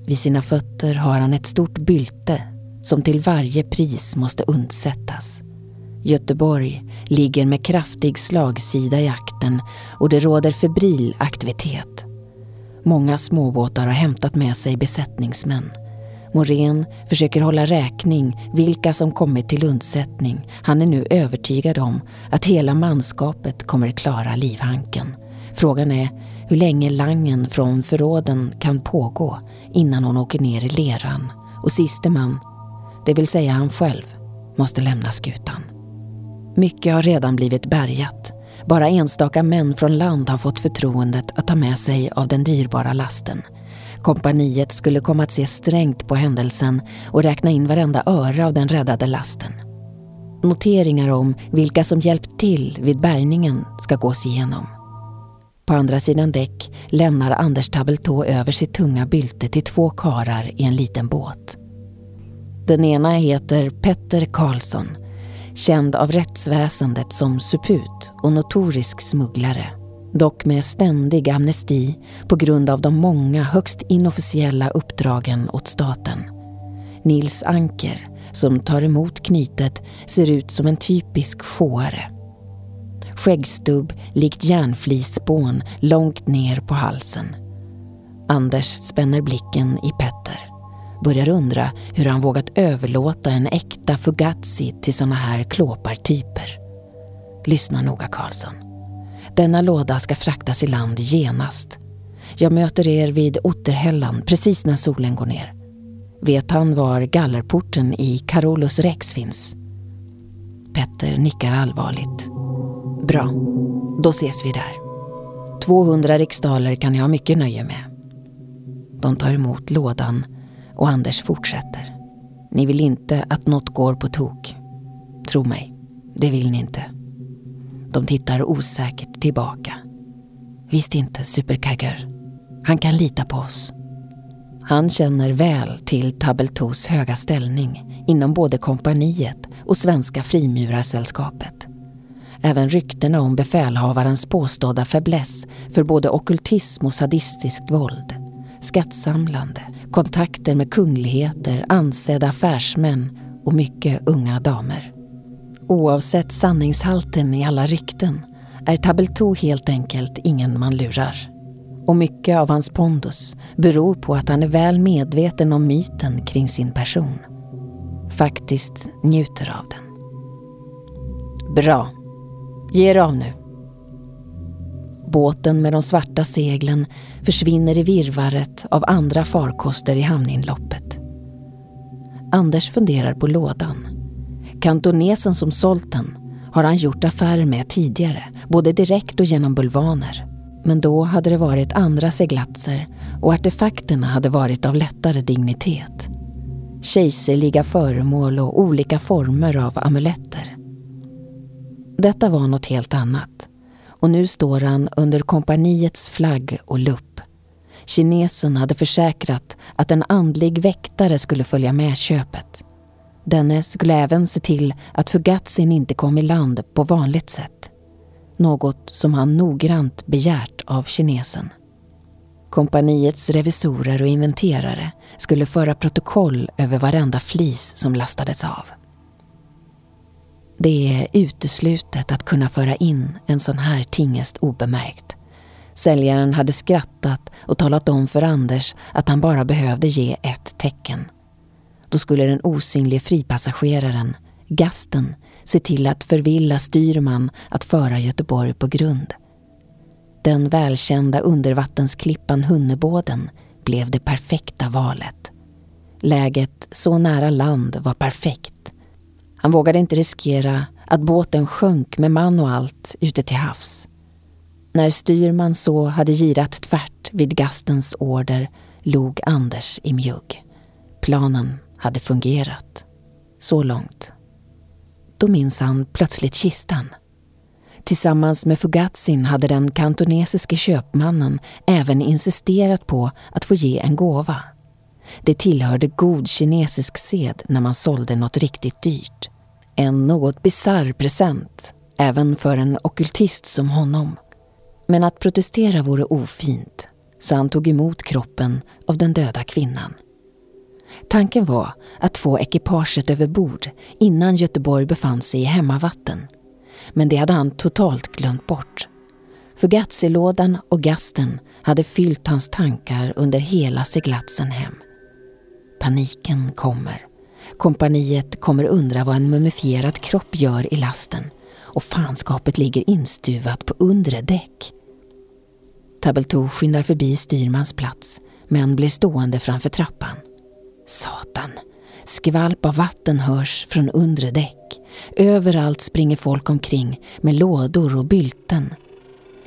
C: Vid sina fötter har han ett stort bylte som till varje pris måste undsättas. Göteborg ligger med kraftig slagsida i akten och det råder febril aktivitet. Många småbåtar har hämtat med sig besättningsmän. Morén försöker hålla räkning vilka som kommit till undsättning. Han är nu övertygad om att hela manskapet kommer klara livhanken. Frågan är hur länge langen från förråden kan pågå innan hon åker ner i leran och siste man, det vill säga han själv, måste lämna skutan. Mycket har redan blivit bärgat. Bara enstaka män från land har fått förtroendet att ta med sig av den dyrbara lasten. Kompaniet skulle komma att se strängt på händelsen och räkna in varenda öre av den räddade lasten. Noteringar om vilka som hjälpt till vid bärgningen ska gås igenom. På andra sidan däck lämnar Anders Tabeltå över sitt tunga bylte till två karar i en liten båt. Den ena heter Petter Karlsson känd av rättsväsendet som suput och notorisk smugglare. Dock med ständig amnesti på grund av de många högst inofficiella uppdragen åt staten. Nils Anker, som tar emot knytet, ser ut som en typisk sjåare. Skäggstubb likt järnflisspån långt ner på halsen. Anders spänner blicken i Petter börjar undra hur han vågat överlåta en äkta Fugazzi till såna här klåpartyper. Lyssna noga Karlsson. Denna låda ska fraktas i land genast. Jag möter er vid Otterhällan precis när solen går ner. Vet han var gallerporten i Carolus Rex finns? Petter nickar allvarligt. Bra, då ses vi där. 200 riksdaler kan jag ha mycket nöje med. De tar emot lådan och Anders fortsätter. Ni vill inte att något går på tok. Tro mig, det vill ni inte. De tittar osäkert tillbaka. Visst inte, superkargör. Han kan lita på oss. Han känner väl till Tabeltos höga ställning inom både kompaniet och Svenska frimurarsällskapet. Även ryktena om befälhavarens påstådda fäbless för både okultism och sadistiskt våld skattsamlande, kontakter med kungligheter, ansedda affärsmän och mycket unga damer. Oavsett sanningshalten i alla rykten är Tabelto helt enkelt ingen man lurar. Och mycket av hans pondus beror på att han är väl medveten om myten kring sin person. Faktiskt njuter av den. Bra. Ge er av nu. Båten med de svarta seglen försvinner i virvaret av andra farkoster i hamninloppet. Anders funderar på lådan. Kantonesen som sålt den har han gjort affärer med tidigare, både direkt och genom bulvaner. Men då hade det varit andra seglatser och artefakterna hade varit av lättare dignitet. Kejserliga föremål och olika former av amuletter. Detta var något helt annat och nu står han under kompaniets flagg och lupp. Kinesen hade försäkrat att en andlig väktare skulle följa med köpet. Denne skulle även se till att Fugatsin inte kom i land på vanligt sätt. Något som han noggrant begärt av kinesen. Kompaniets revisorer och inventerare skulle föra protokoll över varenda flis som lastades av. Det är uteslutet att kunna föra in en sån här tingest obemärkt. Säljaren hade skrattat och talat om för Anders att han bara behövde ge ett tecken. Då skulle den osynlige fripassageraren, Gasten, se till att förvilla styrman att föra Göteborg på grund. Den välkända undervattensklippan Hunnebåden blev det perfekta valet. Läget så nära land var perfekt han vågade inte riskera att båten sjönk med man och allt ute till havs. När styrman så hade girat tvärt vid gastens order log Anders i mjugg. Planen hade fungerat. Så långt. Då minns han plötsligt kistan. Tillsammans med Fugatsin hade den kantonesiske köpmannen även insisterat på att få ge en gåva. Det tillhörde god kinesisk sed när man sålde något riktigt dyrt. En något bizarr present, även för en okultist som honom. Men att protestera vore ofint, så han tog emot kroppen av den döda kvinnan. Tanken var att få ekipaget över bord innan Göteborg befann sig i hemmavatten. Men det hade han totalt glömt bort. Fugazilådan och gasten hade fyllt hans tankar under hela seglatsen hem. Paniken kommer. Kompaniet kommer undra vad en mumifierad kropp gör i lasten och fanskapet ligger instuvat på undre däck. Tabeltou skyndar förbi styrmans plats men blir stående framför trappan. Satan! Skvalp av vatten hörs från undre däck. Överallt springer folk omkring med lådor och bylten.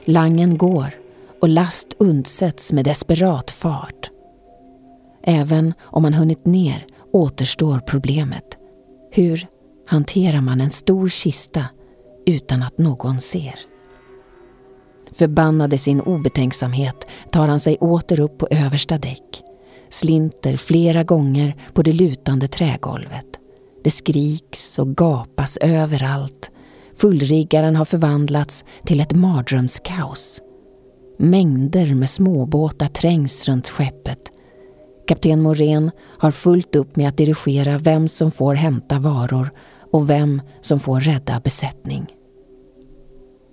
C: Langen går och last undsätts med desperat fart. Även om man hunnit ner återstår problemet. Hur hanterar man en stor kista utan att någon ser? Förbannad i sin obetänksamhet tar han sig åter upp på översta däck, slinter flera gånger på det lutande trägolvet. Det skriks och gapas överallt. Fullriggaren har förvandlats till ett mardrömskaos. Mängder med småbåtar trängs runt skeppet. Kapten Morén har fullt upp med att dirigera vem som får hämta varor och vem som får rädda besättning.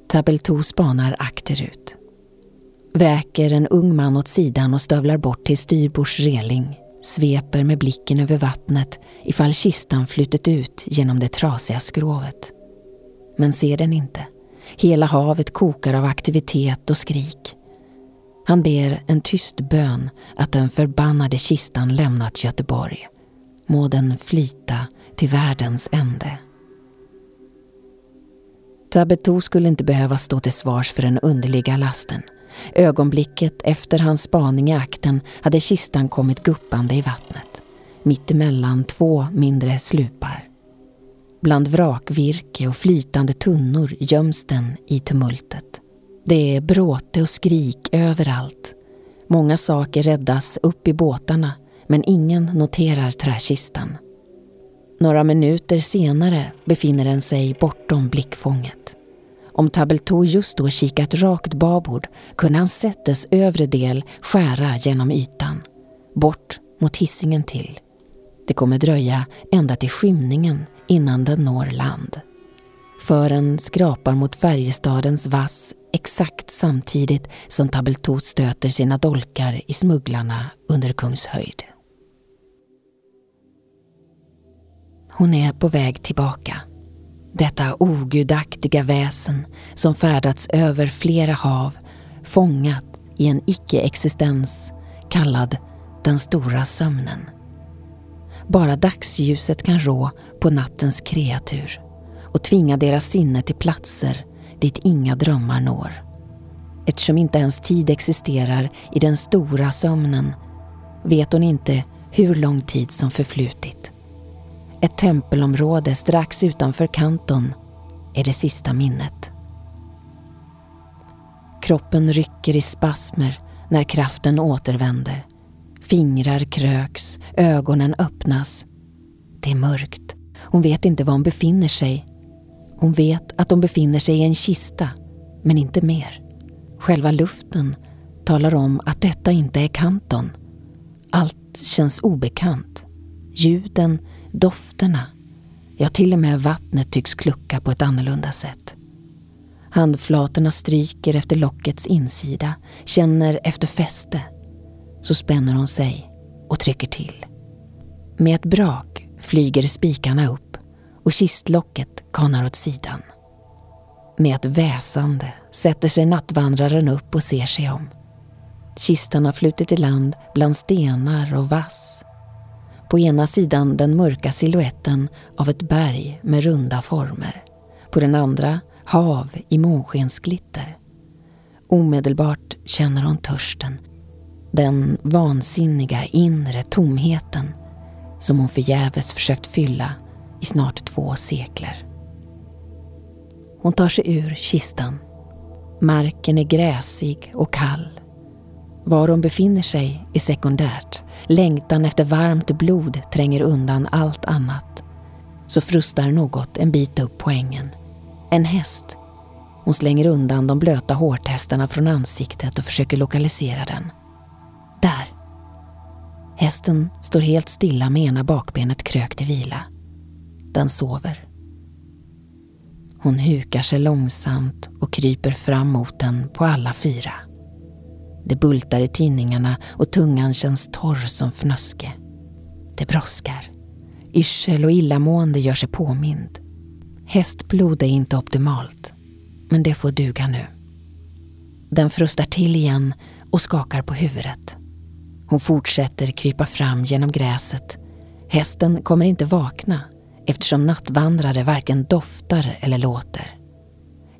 C: Tabeltou spanar akterut. Vräker en ung man åt sidan och stövlar bort till styrbords reling. Sveper med blicken över vattnet ifall kistan flutit ut genom det trasiga skrovet. Men ser den inte. Hela havet kokar av aktivitet och skrik. Han ber en tyst bön att den förbannade kistan lämnat Göteborg. Må den flyta till världens ände. Tabetou skulle inte behöva stå till svars för den underliga lasten. Ögonblicket efter hans spaning i akten hade kistan kommit guppande i vattnet. Mittemellan två mindre slupar. Bland vrakvirke och flytande tunnor göms den i tumultet. Det är bråte och skrik överallt. Många saker räddas upp i båtarna men ingen noterar träkistan. Några minuter senare befinner den sig bortom blickfånget. Om Tabeltou just då kikat rakt babord kunde han sett dess övre del skära genom ytan. Bort mot hissingen till. Det kommer dröja ända till skymningen innan den når land. Fören skrapar mot Färjestadens vass exakt samtidigt som Tabeltou stöter sina dolkar i smugglarna under Kungshöjd. Hon är på väg tillbaka. Detta ogudaktiga väsen som färdats över flera hav, fångat i en icke-existens kallad den stora sömnen. Bara dagsljuset kan rå på nattens kreatur och tvinga deras sinne till platser dit inga drömmar når. Eftersom inte ens tid existerar i den stora sömnen vet hon inte hur lång tid som förflutit. Ett tempelområde strax utanför Kanton är det sista minnet. Kroppen rycker i spasmer när kraften återvänder. Fingrar kröks, ögonen öppnas. Det är mörkt. Hon vet inte var hon befinner sig. Hon vet att de befinner sig i en kista, men inte mer. Själva luften talar om att detta inte är Kanton. Allt känns obekant. Ljuden Dofterna, ja till och med vattnet tycks klucka på ett annorlunda sätt. Handflatorna stryker efter lockets insida, känner efter fäste. Så spänner hon sig och trycker till. Med ett brak flyger spikarna upp och kistlocket kanar åt sidan. Med ett väsande sätter sig nattvandraren upp och ser sig om. Kistan har flutit i land bland stenar och vass. På ena sidan den mörka siluetten av ett berg med runda former. På den andra hav i månskensglitter. Omedelbart känner hon törsten. Den vansinniga inre tomheten som hon förgäves försökt fylla i snart två sekler. Hon tar sig ur kistan. Marken är gräsig och kall. Var hon befinner sig är sekundärt. Längtan efter varmt blod tränger undan allt annat. Så frustar något en bit upp på ängen. En häst. Hon slänger undan de blöta hårtestarna från ansiktet och försöker lokalisera den. Där! Hästen står helt stilla med ena bakbenet krökt i vila. Den sover. Hon hukar sig långsamt och kryper fram mot den på alla fyra. Det bultar i tinningarna och tungan känns torr som fnöske. Det brådskar. Yrsel och illamående gör sig påmind. Hästblod är inte optimalt, men det får duga nu. Den frustar till igen och skakar på huvudet. Hon fortsätter krypa fram genom gräset. Hästen kommer inte vakna eftersom nattvandrare varken doftar eller låter.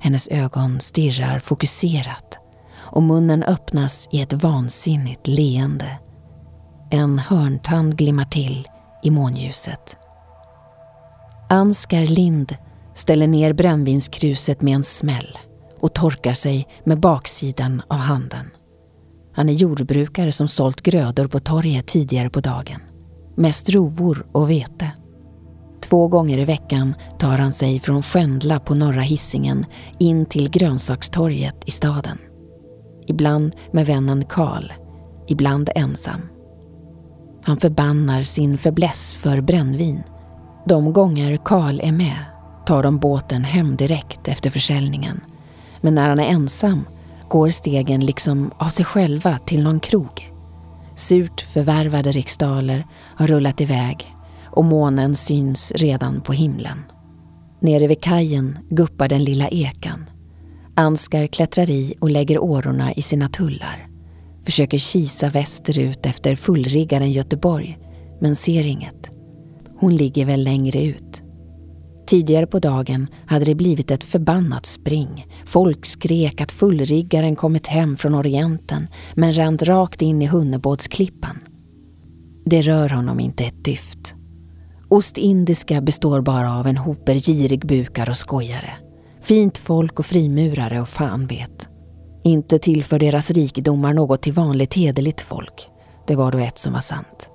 C: Hennes ögon stirrar fokuserat och munnen öppnas i ett vansinnigt leende. En hörntand glimmar till i månljuset. Ansgar Lind ställer ner brännvinskruset med en smäll och torkar sig med baksidan av handen. Han är jordbrukare som sålt grödor på torget tidigare på dagen. Mest rovor och vete. Två gånger i veckan tar han sig från Sköndla på norra Hissingen in till grönsakstorget i staden. Ibland med vännen Karl, ibland ensam. Han förbannar sin förbläss för brännvin. De gånger Karl är med tar de båten hem direkt efter försäljningen. Men när han är ensam går stegen liksom av sig själva till någon krog. Surt förvärvade riksdaler har rullat iväg och månen syns redan på himlen. Nere vid kajen guppar den lilla ekan. Anskar klättrar i och lägger årorna i sina tullar. Försöker kisa västerut efter fullriggaren Göteborg, men ser inget. Hon ligger väl längre ut. Tidigare på dagen hade det blivit ett förbannat spring. Folk skrek att fullriggaren kommit hem från Orienten men rann rakt in i Hunnebådsklippan. Det rör honom inte ett dyft. Ostindiska består bara av en hoper girigbukar och skojare. Fint folk och frimurare och fan vet. Inte tillför deras rikedomar något till vanligt hederligt folk. Det var då ett som var sant.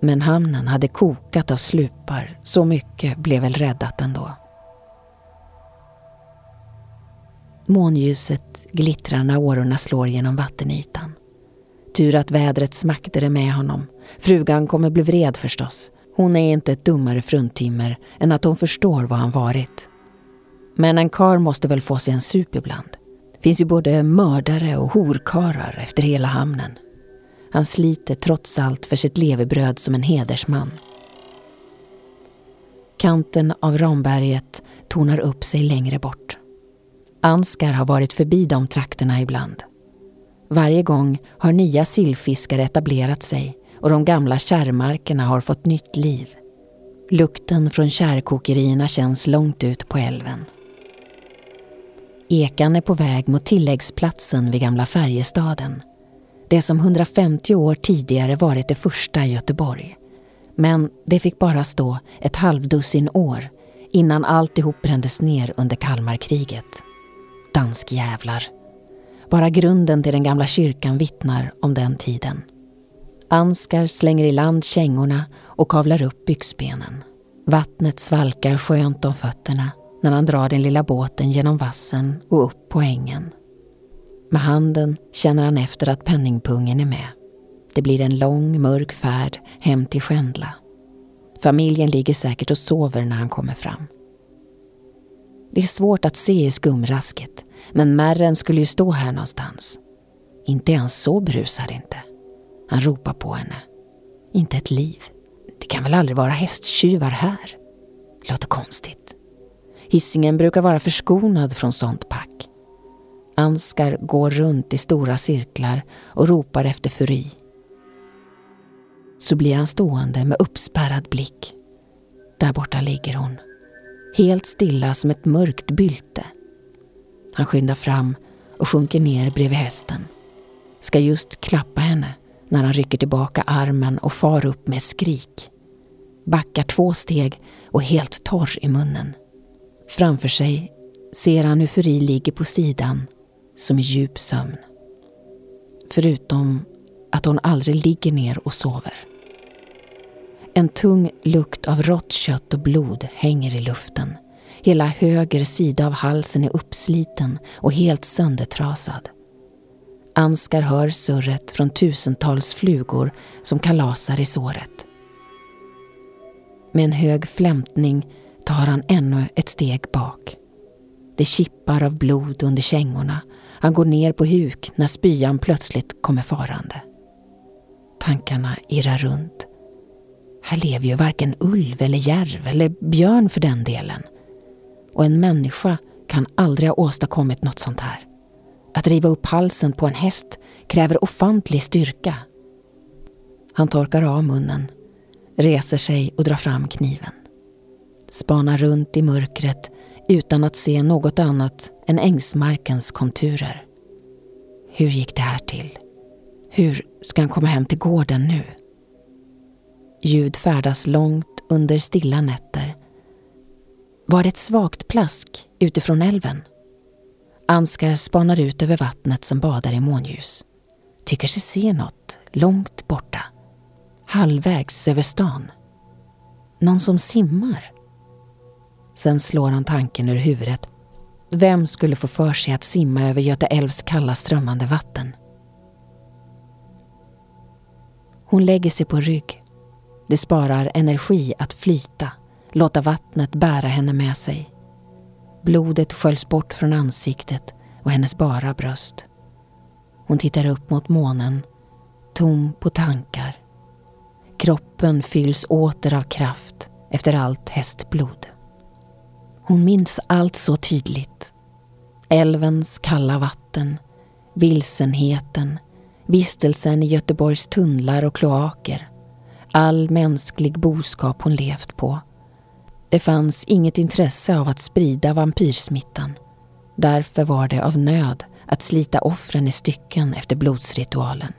C: Men hamnen hade kokat av slupar, så mycket blev väl räddat ändå. Månljuset glittrar när årorna slår genom vattenytan. Tur att vädrets makter är med honom. Frugan kommer bli vred förstås. Hon är inte ett dummare fruntimmer än att hon förstår vad han varit. Men en kar måste väl få sig en sup ibland. Finns ju både mördare och horkarar efter hela hamnen. Han sliter trots allt för sitt levebröd som en hedersman. Kanten av Ramberget tonar upp sig längre bort. Anskar har varit förbi de trakterna ibland. Varje gång har nya sillfiskare etablerat sig och de gamla kärrmarkerna har fått nytt liv. Lukten från kärrkokerierna känns långt ut på älven. Ekan är på väg mot tilläggsplatsen vid gamla Färjestaden det som 150 år tidigare varit det första i Göteborg. Men det fick bara stå ett halvdussin år innan alltihop brändes ner under Kalmarkriget. Danskjävlar. Bara grunden till den gamla kyrkan vittnar om den tiden. Anskar slänger i land kängorna och kavlar upp byxbenen. Vattnet svalkar skönt om fötterna när han drar den lilla båten genom vassen och upp på ängen. Med handen känner han efter att penningpungen är med. Det blir en lång, mörk färd hem till Skändla. Familjen ligger säkert och sover när han kommer fram. Det är svårt att se i skumrasket, men Märren skulle ju stå här någonstans. Inte är han så brusad inte. Han ropar på henne. Inte ett liv. Det kan väl aldrig vara hästtjuvar här? Låter konstigt. Hissingen brukar vara förskonad från sånt pack. Anskar går runt i stora cirklar och ropar efter Furi. Så blir han stående med uppspärrad blick. Där borta ligger hon, helt stilla som ett mörkt bylte. Han skyndar fram och sjunker ner bredvid hästen. Ska just klappa henne när han rycker tillbaka armen och far upp med skrik. Backar två steg och helt torr i munnen. Framför sig ser han hur Furi ligger på sidan som i djup sömn. förutom att hon aldrig ligger ner och sover. En tung lukt av rått kött och blod hänger i luften. Hela höger sida av halsen är uppsliten och helt söndertrasad. Anskar hör surret från tusentals flugor som kalasar i såret. Med en hög flämtning tar han ännu ett steg bak. Det kippar av blod under kängorna. Han går ner på huk när spyan plötsligt kommer farande. Tankarna irrar runt. Här lever ju varken ulv eller järv eller björn för den delen. Och en människa kan aldrig ha åstadkommit något sånt här. Att riva upp halsen på en häst kräver ofantlig styrka. Han torkar av munnen, reser sig och drar fram kniven. Spanar runt i mörkret utan att se något annat än ängsmarkens konturer. Hur gick det här till? Hur ska han komma hem till gården nu? Ljud färdas långt under stilla nätter. Var det ett svagt plask utifrån älven? Ansgar spanar ut över vattnet som badar i månljus. Tycker sig se något långt borta. Halvvägs över stan. Någon som simmar. Sen slår han tanken ur huvudet. Vem skulle få för sig att simma över Göta älvs kalla strömmande vatten? Hon lägger sig på rygg. Det sparar energi att flyta, låta vattnet bära henne med sig. Blodet sköljs bort från ansiktet och hennes bara bröst. Hon tittar upp mot månen, tom på tankar. Kroppen fylls åter av kraft efter allt hästblod. Hon minns allt så tydligt. Älvens kalla vatten, vilsenheten, vistelsen i Göteborgs tunnlar och kloaker, all mänsklig boskap hon levt på. Det fanns inget intresse av att sprida vampyrsmittan. Därför var det av nöd att slita offren i stycken efter blodsritualen.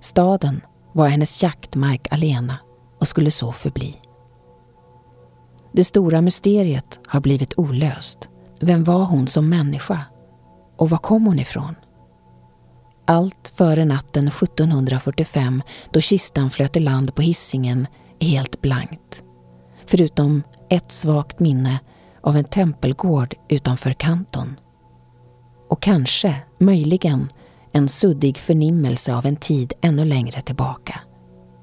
C: Staden var hennes jaktmark alena och skulle så förbli. Det stora mysteriet har blivit olöst. Vem var hon som människa? Och var kom hon ifrån? Allt före natten 1745 då kistan flöt i land på hissingen är helt blankt. Förutom ett svagt minne av en tempelgård utanför Kanton. Och kanske, möjligen, en suddig förnimmelse av en tid ännu längre tillbaka.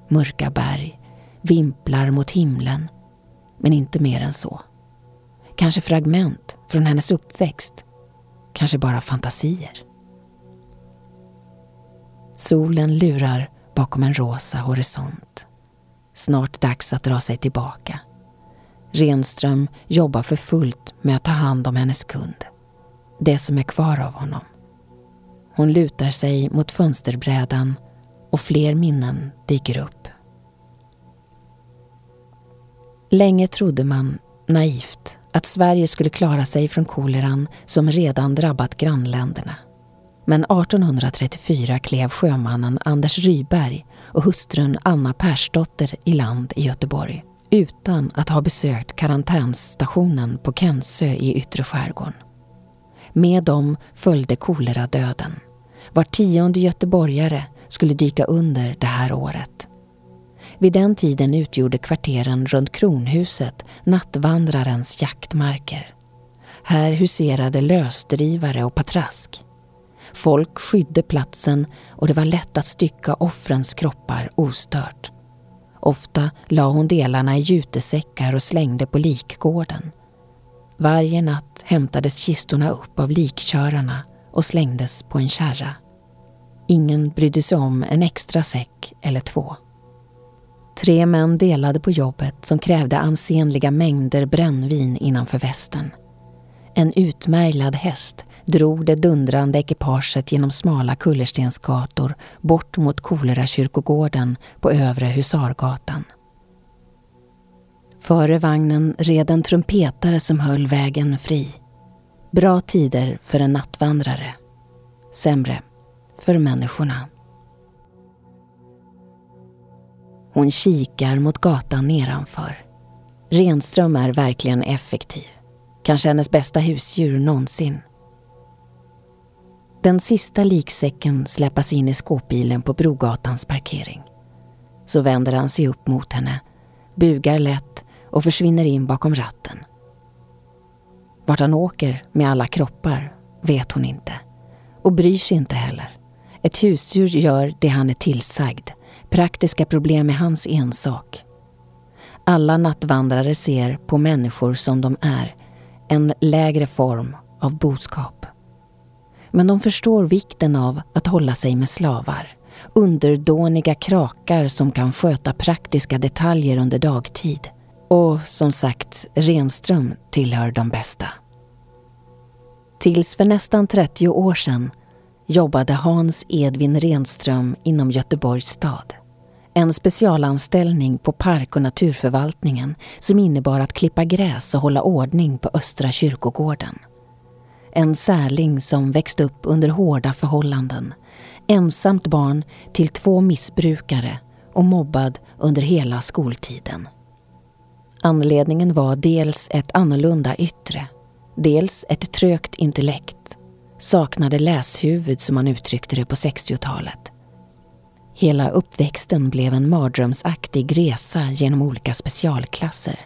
C: Mörka berg, vimplar mot himlen, men inte mer än så. Kanske fragment från hennes uppväxt, kanske bara fantasier. Solen lurar bakom en rosa horisont. Snart dags att dra sig tillbaka. Renström jobbar för fullt med att ta hand om hennes kund. Det som är kvar av honom. Hon lutar sig mot fönsterbrädan och fler minnen dyker upp. Länge trodde man, naivt, att Sverige skulle klara sig från koleran som redan drabbat grannländerna. Men 1834 klev sjömannen Anders Ryberg och hustrun Anna Persdotter i land i Göteborg utan att ha besökt karantänsstationen på Kensö i yttre skärgården. Med dem följde koleradöden. Var tionde göteborgare skulle dyka under det här året. Vid den tiden utgjorde kvarteren runt Kronhuset nattvandrarens jaktmarker. Här huserade lösdrivare och patrask. Folk skydde platsen och det var lätt att stycka offrens kroppar ostört. Ofta la hon delarna i jutesäckar och slängde på likgården. Varje natt hämtades kistorna upp av likkörarna och slängdes på en kärra. Ingen brydde sig om en extra säck eller två. Tre män delade på jobbet som krävde ansenliga mängder brännvin innanför västen. En utmärglad häst drog det dundrande ekipaget genom smala kullerstensgator bort mot Kolerakyrkogården på Övre Husargatan. Före vagnen red en trumpetare som höll vägen fri. Bra tider för en nattvandrare. Sämre för människorna. Hon kikar mot gatan nedanför. Renström är verkligen effektiv. Kanske hennes bästa husdjur någonsin. Den sista liksäcken släpas in i skåpbilen på Brogatans parkering. Så vänder han sig upp mot henne, bugar lätt och försvinner in bakom ratten. Vart han åker med alla kroppar vet hon inte och bryr sig inte heller. Ett husdjur gör det han är tillsagd. Praktiska problem är hans ensak. Alla nattvandrare ser på människor som de är, en lägre form av boskap. Men de förstår vikten av att hålla sig med slavar. Underdåniga krakar som kan sköta praktiska detaljer under dagtid. Och som sagt, Renström tillhör de bästa. Tills för nästan 30 år sedan jobbade Hans Edvin Renström inom Göteborgs stad. En specialanställning på Park och naturförvaltningen som innebar att klippa gräs och hålla ordning på Östra kyrkogården. En särling som växt upp under hårda förhållanden. Ensamt barn till två missbrukare och mobbad under hela skoltiden. Anledningen var dels ett annorlunda yttre, dels ett trögt intellekt. Saknade läshuvud som man uttryckte det på 60-talet. Hela uppväxten blev en mardrömsaktig resa genom olika specialklasser.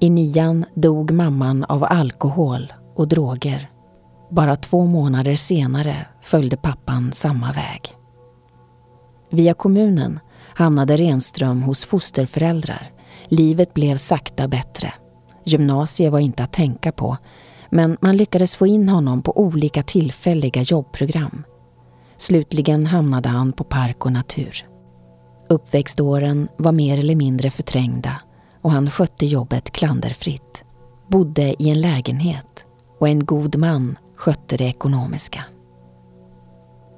C: I nian dog mamman av alkohol och droger. Bara två månader senare följde pappan samma väg. Via kommunen hamnade Renström hos fosterföräldrar. Livet blev sakta bättre. Gymnasiet var inte att tänka på, men man lyckades få in honom på olika tillfälliga jobbprogram. Slutligen hamnade han på Park och natur. Uppväxtåren var mer eller mindre förträngda och han skötte jobbet klanderfritt. Bodde i en lägenhet och en god man skötte det ekonomiska.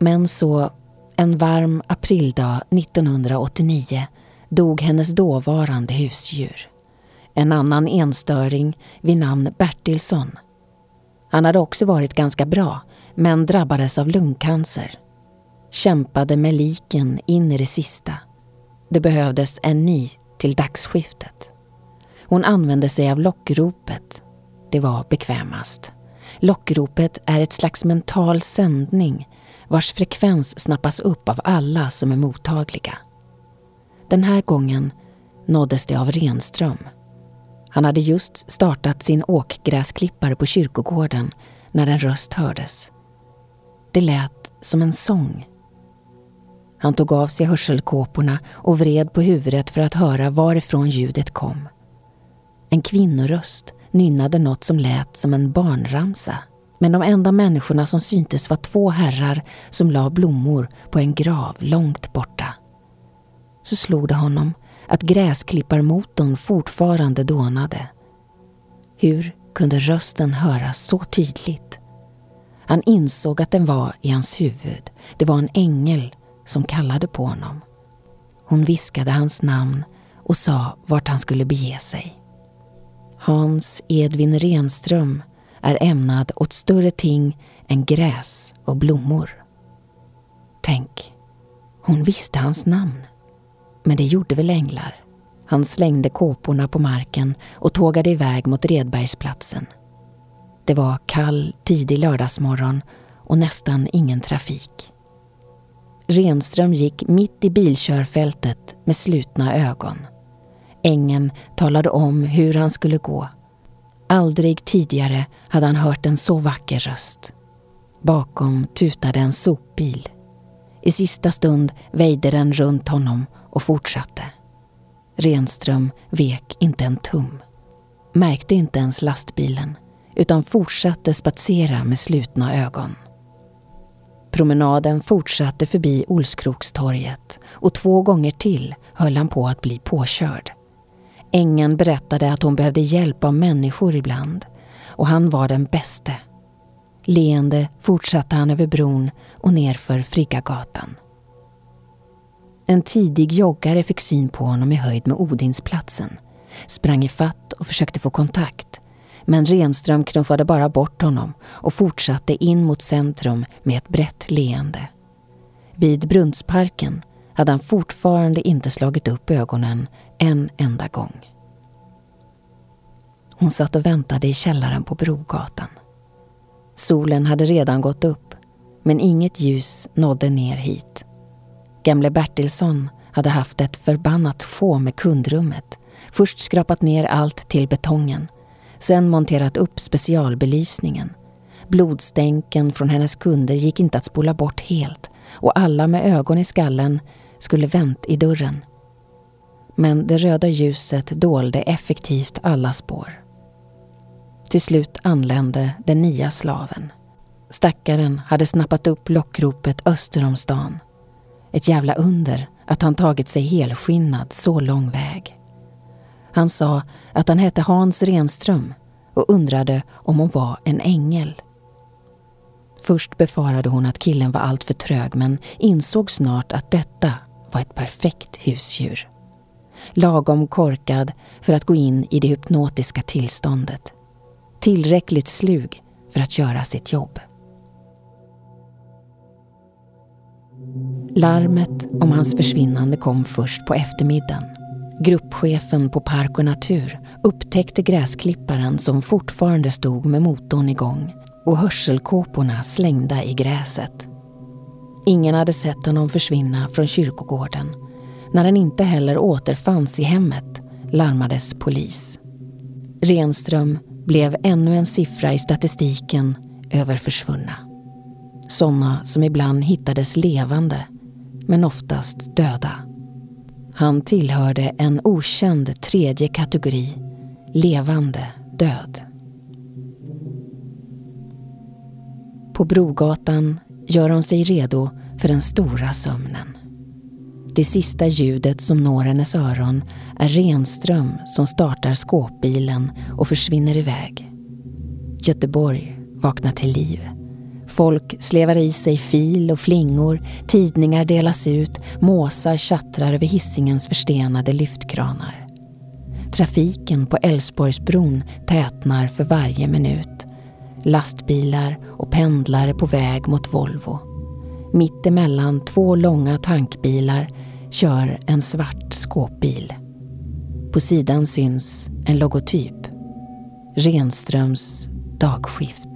C: Men så, en varm aprildag 1989 dog hennes dåvarande husdjur. En annan enstöring vid namn Bertilsson. Han hade också varit ganska bra, men drabbades av lungcancer. Kämpade med liken in i det sista. Det behövdes en ny till dagsskiftet. Hon använde sig av lockropet. Det var bekvämast. Lockropet är ett slags mental sändning vars frekvens snappas upp av alla som är mottagliga. Den här gången nåddes det av Renström. Han hade just startat sin åkgräsklippare på kyrkogården när en röst hördes. Det lät som en sång. Han tog av sig hörselkåporna och vred på huvudet för att höra varifrån ljudet kom. En kvinnoröst nynnade något som lät som en barnramsa. Men de enda människorna som syntes var två herrar som la blommor på en grav långt borta. Så slog det honom att gräsklipparmotorn fortfarande dånade. Hur kunde rösten höras så tydligt? Han insåg att den var i hans huvud. Det var en ängel som kallade på honom. Hon viskade hans namn och sa vart han skulle bege sig. Hans Edvin Renström är ämnad åt större ting än gräs och blommor. Tänk, hon visste hans namn. Men det gjorde väl änglar. Han slängde kåporna på marken och tågade iväg mot Redbergsplatsen. Det var kall, tidig lördagsmorgon och nästan ingen trafik. Renström gick mitt i bilkörfältet med slutna ögon. Ängen talade om hur han skulle gå. Aldrig tidigare hade han hört en så vacker röst. Bakom tutade en sopbil. I sista stund väjde den runt honom och fortsatte. Renström vek inte en tum. Märkte inte ens lastbilen utan fortsatte spatsera med slutna ögon. Promenaden fortsatte förbi Olskrokstorget och två gånger till höll han på att bli påkörd. Ängen berättade att hon behövde hjälp av människor ibland och han var den bäste. Leende fortsatte han över bron och nerför Friggagatan. En tidig joggare fick syn på honom i höjd med Odinsplatsen, sprang i fatt och försökte få kontakt. Men Renström knuffade bara bort honom och fortsatte in mot centrum med ett brett leende. Vid Brunnsparken hade han fortfarande inte slagit upp ögonen en enda gång. Hon satt och väntade i källaren på Brogatan. Solen hade redan gått upp Men inget ljus nådde ner hit. Gamle Bertilsson hade haft ett förbannat få med kundrummet. Först skrapat ner allt till betongen. Sen monterat upp specialbelysningen. Blodstänken från hennes kunder gick inte att spola bort helt och alla med ögon i skallen skulle vänt i dörren. Men det röda ljuset dolde effektivt alla spår. Till slut anlände den nya slaven. Stackaren hade snappat upp lockropet öster om stan. Ett jävla under att han tagit sig helskinnad så lång väg. Han sa att han hette Hans Renström och undrade om hon var en ängel. Först befarade hon att killen var alltför trög men insåg snart att detta var ett perfekt husdjur. Lagom korkad för att gå in i det hypnotiska tillståndet. Tillräckligt slug för att göra sitt jobb. Larmet om hans försvinnande kom först på eftermiddagen. Gruppchefen på Park och Natur upptäckte gräsklipparen som fortfarande stod med motorn igång och hörselkåporna slängda i gräset. Ingen hade sett honom försvinna från kyrkogården. När han inte heller återfanns i hemmet larmades polis. Renström blev ännu en siffra i statistiken över försvunna. Sådana som ibland hittades levande, men oftast döda. Han tillhörde en okänd tredje kategori, levande död. På Brogatan gör hon sig redo för den stora sömnen. Det sista ljudet som når hennes öron är Renström som startar skåpbilen och försvinner iväg. Göteborg vaknar till liv. Folk slevar i sig fil och flingor, tidningar delas ut, måsar tjattrar över hissingens förstenade lyftkranar. Trafiken på Älvsborgsbron tätnar för varje minut. Lastbilar och pendlare på väg mot Volvo. Mitt emellan två långa tankbilar kör en svart skåpbil. På sidan syns en logotyp. Renströms dagskift.